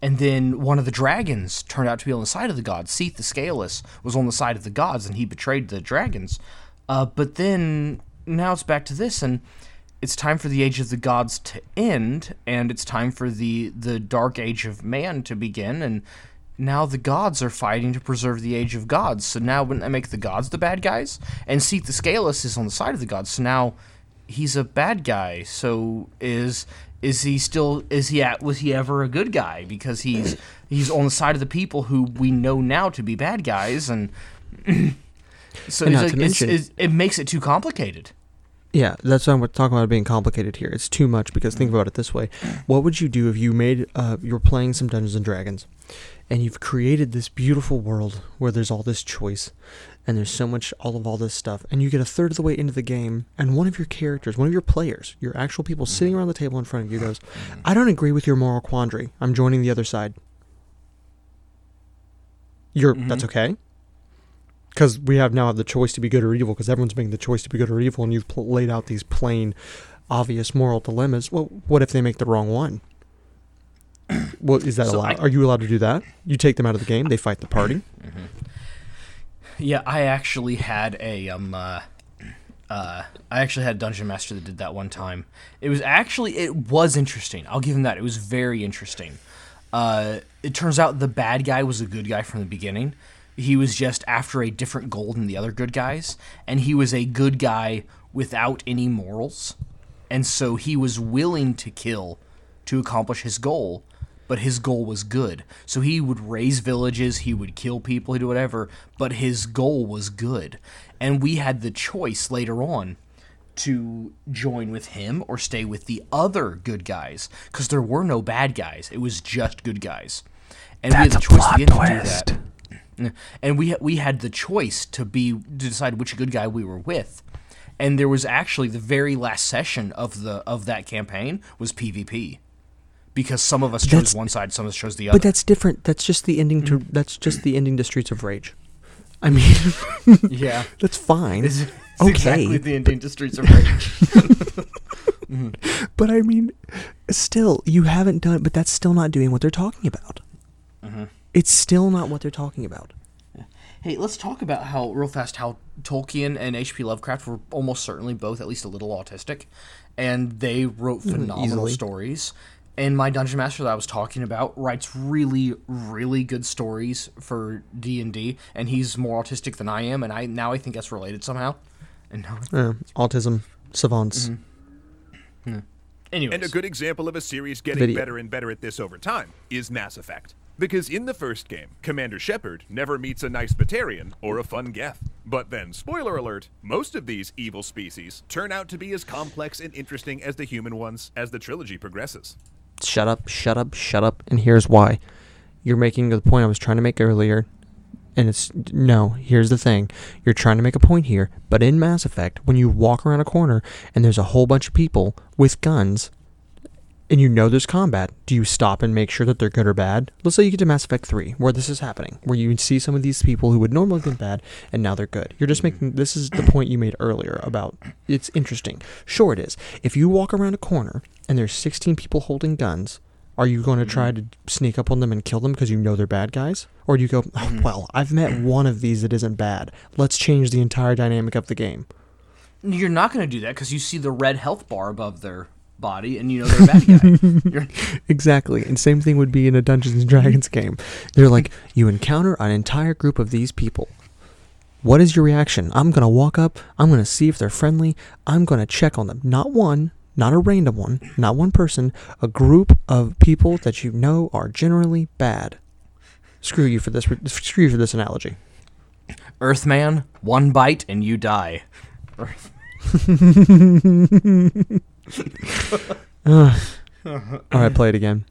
and then one of the dragons turned out to be on the side of the gods. Seath the Scaleless was on the side of the gods, and he betrayed the dragons. Uh, but then now it's back to this, and it's time for the age of the gods to end, and it's time for the the dark age of man to begin, and now the gods are fighting to preserve the age of gods. So now wouldn't that make the gods the bad guys? And Seath the Scaleless is on the side of the gods, so now he's a bad guy. So is is he still is he at was he ever a good guy? Because he's he's on the side of the people who we know now to be bad guys, and so And it's not like, to mention- it's, it makes it too complicated. Yeah, that's what I'm talking about it being complicated here. It's too much because think mm. about it this way: what would you do if you made uh, you're playing some Dungeons and Dragons, and you've created this beautiful world where there's all this choice, and there's so much all of all this stuff, and you get a third of the way into the game, and one of your characters, one of your players, your actual people mm. sitting around the table in front of you goes, mm. "I don't agree with your moral quandary. I'm joining the other side." You're that's mm-hmm. okay because we have now have the choice to be good or evil because everyone's making the choice to be good or evil and you've pl- laid out these plain obvious moral dilemmas well what if they make the wrong one well is that So allowed I- are you allowed to do that you take them out of the game they fight the party Yeah, I actually had a um uh, uh I actually had a dungeon master that did that one time. It was actually it was interesting. I'll give him that. It was very interesting. Uh it turns out the bad guy was a good guy from the beginning. He was just after a different goal than the other good guys, and he was a good guy without any morals. And so he was willing to kill to accomplish his goal, but his goal was good. So he would raise villages, he would kill people, he'd do whatever, but his goal was good. And we had the choice later on to join with him or stay with the other good guys because there were no bad guys. It was just good guys. And we had the choice at the end to do that. And we we had the choice to be to decide which good guy we were with. And there was actually the very last session of the of that campaign was PvP. Because some of us chose That's- one side, some of us chose the other. but that's different that's just the ending to mm. that's just the ending to streets of rage i mean yeah. that's fine It's, it's Okay. exactly the ending to Streets of Rage. Mm-hmm. but i mean still you haven't done but that's still not doing what they're talking about mm-hmm. It's still not what they're talking about Hey, let's talk about how real fast how Tolkien and H.P. Lovecraft were almost certainly both at least a little autistic, and they wrote phenomenal easily. stories. And my dungeon master that I was talking about writes really, really good stories for D and D, and he's more autistic than I am, and I now I think that's related somehow. And now, Uh, autism savants anyways, And a good example of a series getting Video. better and better at this over time is Mass Effect. Because in the first game, Commander Shepard never meets a nice Batarian or a fun Geth. But then, spoiler alert, most of these evil species turn out to be as complex and interesting as the human ones as the trilogy progresses. shut up, shut up, shut up, and here's why. You're making the point I was trying to make earlier, and it's no. Here's the thing: you're trying to make a point here, but in Mass Effect, when you walk around a corner and there's a whole bunch of people with guns, and you know there's combat, do you stop and make sure that they're good or bad? Let's say you get to Mass Effect 3, where this is happening, where you see some of these people who would normally have been bad, and now they're good. You're just mm-hmm. making this is the point you made earlier about it's interesting. Sure, it is. If you walk around a corner and there's 16 people holding guns, are you going to try mm-hmm. to sneak up on them and kill them because you know they're bad guys? Or do you go, oh, mm-hmm. well, I've met one of these that isn't bad. Let's change the entire dynamic of the game. you're not going to do that because you see the red health bar above their body, and you know they're a bad guy. Exactly. And same thing would be in a Dungeons and Dragons game. They're like, you encounter an entire group of these people. What is your reaction? I'm going to walk up. I'm going to see if they're friendly. I'm going to check on them. Not one, not a random one, not one person, a group of people that you know are generally bad. Screw you for this. Screw you for this analogy. Earthman, one bite and you die. Earth- All right, play it again.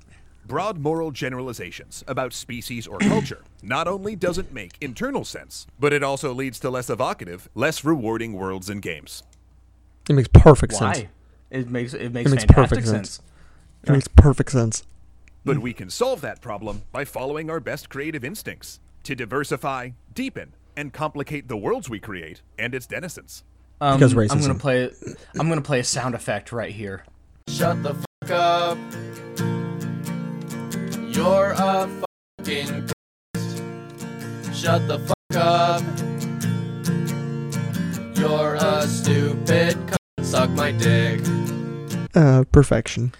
Broad moral generalizations about species or culture not only doesn't make internal sense, but it also leads to less evocative, less rewarding worlds and games. It makes perfect sense. Why? It makes it makes, It makes perfect sense. sense. It makes perfect sense. But we can solve that problem by following our best creative instincts to diversify, deepen, and complicate the worlds we create and its denizens. Um, Because I'm racism. gonna play. I'm gonna play a sound effect right here. Shut the fuck up. You're a fucking cunt. Shut the fuck up. You're a stupid cunt. Suck my dick. Uh, perfection.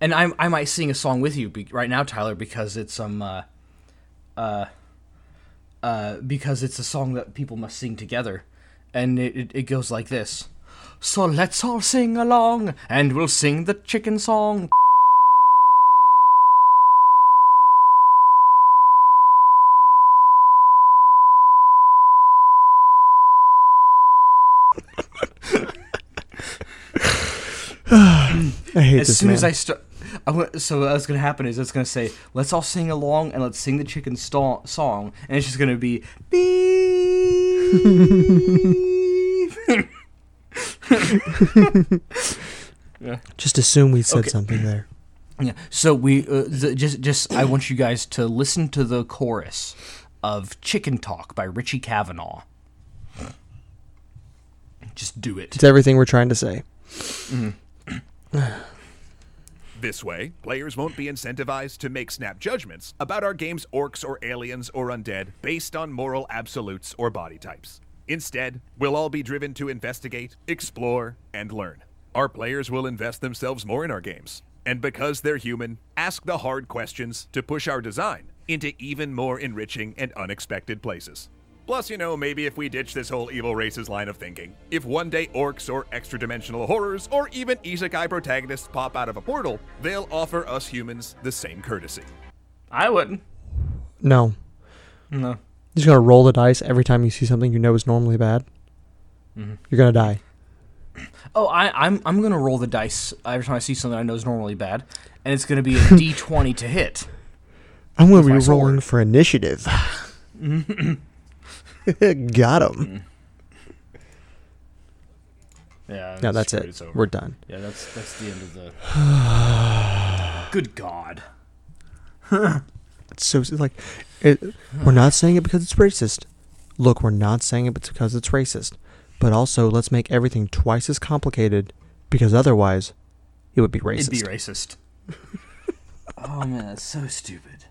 and I I might sing a song with you be, right now, Tyler, because it's um uh, uh, uh because it's a song that people must sing together, and it, it, goes like this. So let's all sing along, and we'll sing the chicken song. I hate as this soon man. as I start. I want, so what's gonna happen is it's gonna say, "Let's all sing along and let's sing the chicken sto- song," and it's just gonna be beep. Just assume we said Okay. something there. Yeah. So we uh, the, just just I want you guys to listen to the chorus of "Chicken Talk" by Richie Kavanagh. Just do it. It's everything we're trying to say. This way, players won't be incentivized to make snap judgments about our game's orcs or aliens or undead based on moral absolutes or body types. Instead, we'll all be driven to investigate, explore, and learn. Our players will invest themselves more in our games. And because they're human, ask the hard questions to push our design into even more enriching and unexpected places. Plus, you know, maybe if we ditch this whole evil races line of thinking, if one day orcs or extra dimensional horrors or even isekai protagonists pop out of a portal, they'll offer us humans the same courtesy. I wouldn't. No. No. You're just gonna roll the dice every time you see something you know is normally bad. Mm-hmm. You're gonna die. Oh, I, I'm I'm gonna roll the dice every time I see something I know is normally bad, and it's gonna be a D20 to hit. I'm gonna be rolling sword. for initiative. Got him. Mm. Yeah. No, that's it. We're done. Yeah, that's that's the end of the. Good God. It's so it's like, it, we're not saying it because it's racist. Look, we're not saying it because it's racist, but also let's make everything twice as complicated because otherwise, it would be racist. It'd be racist. oh man, that's so stupid.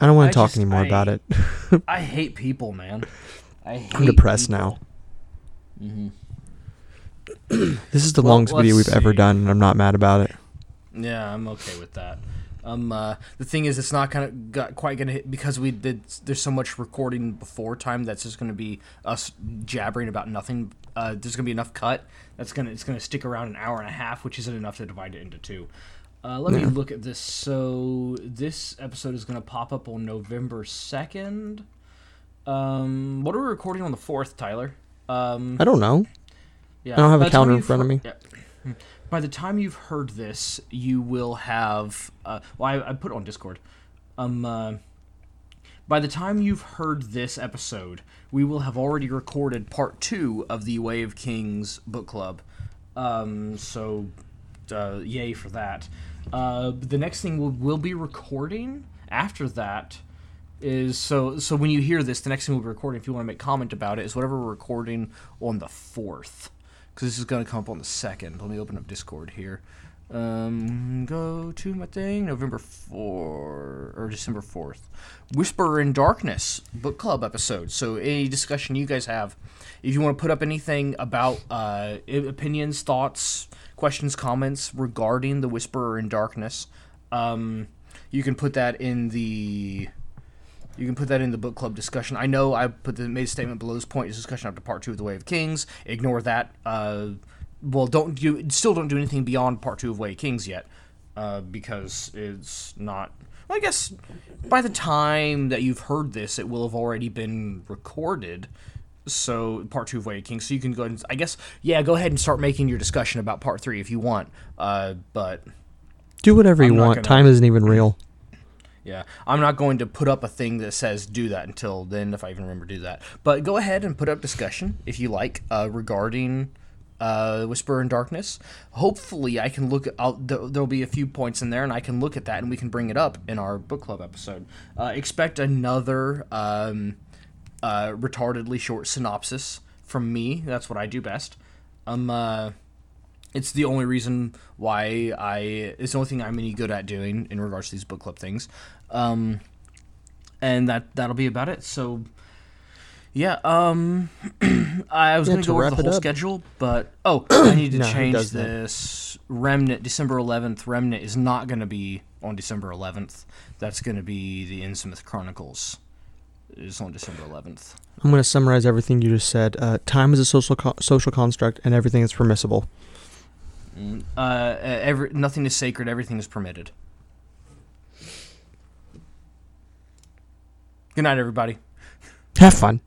I don't want to talk just- anymore I- about it. I hate people, man. I hate I'm depressed people. now. this is the Well, longest video we've let's ever done, and I'm not mad about it. Yeah, I'm okay with that. Um, uh, the thing is, it's not gonna got quite gonna hit because we did. There's so much recording before time that's just gonna be us jabbering about nothing. Uh, there's gonna be enough cut that's gonna it's gonna stick around an hour and a half, which isn't enough to divide it into two. Uh, let me look at this. So this episode is gonna pop up on November second. Um, what are we recording on the fourth, Tyler? Um, I don't know. yeah, I don't have a by calendar in front of me. yeah. By the time you've heard this, you will have. Uh, well, I, I put it on Discord. Um. Uh, by the time you've heard this episode, we will have already recorded part two of the Way of Kings book club. Um. So, uh, yay for that. Uh, the next thing we'll, we'll be recording after that is so so when you hear this the next thing we'll be recording if you want to make comment about it is whatever we're recording on the fourth. Because this is going to come up on the second. Let me open up discord here. Um go to my thing november 4 or december 4th whisper in darkness book club episode. So any discussion you guys have if you want to put up anything about uh opinions thoughts questions comments regarding the whisperer in darkness um you can put that in the you can put that in the book club discussion. I know I put the made a statement below this point is discussion to part two of the Way of Kings. Ignore that. Uh, well, don't do still don't do anything beyond part two of Way of Kings yet, uh, because it's not. Well, I guess by the time that you've heard this, it will have already been recorded. So part two of Way of Kings. So you can go and I guess yeah, go ahead and start making your discussion about part three if you want. Uh, but Do whatever you I'm not want. gonna- Time isn't even real. Yeah, I'm not going to put up a thing that says do that until then, if I even remember to do that. But go ahead and put up discussion if you like uh, regarding uh, Whisper in Darkness. Hopefully, I can look. I'll, there'll be a few points in there, and I can look at that, and we can bring it up in our book club episode. Uh, expect another um, uh, retardedly short synopsis from me. That's what I do best. Um. Uh, it's the only reason why I. It's the only thing I'm any good at doing in regards to these book club things, um, and that that'll be about it. So, Yeah, um, I was Yeah, gonna to go wrap the whole up. schedule, but oh, I need to No, change this. Remnant, December 11th. Remnant is not gonna be on December 11th. That's gonna be the Innsmouth Chronicles. Is on December 11th. I'm going to summarize everything you just said. Uh, time is a social co- social construct, and everything is permissible. Mm, Uh, every nothing is sacred. Everything is permitted. Good night, everybody. Have fun.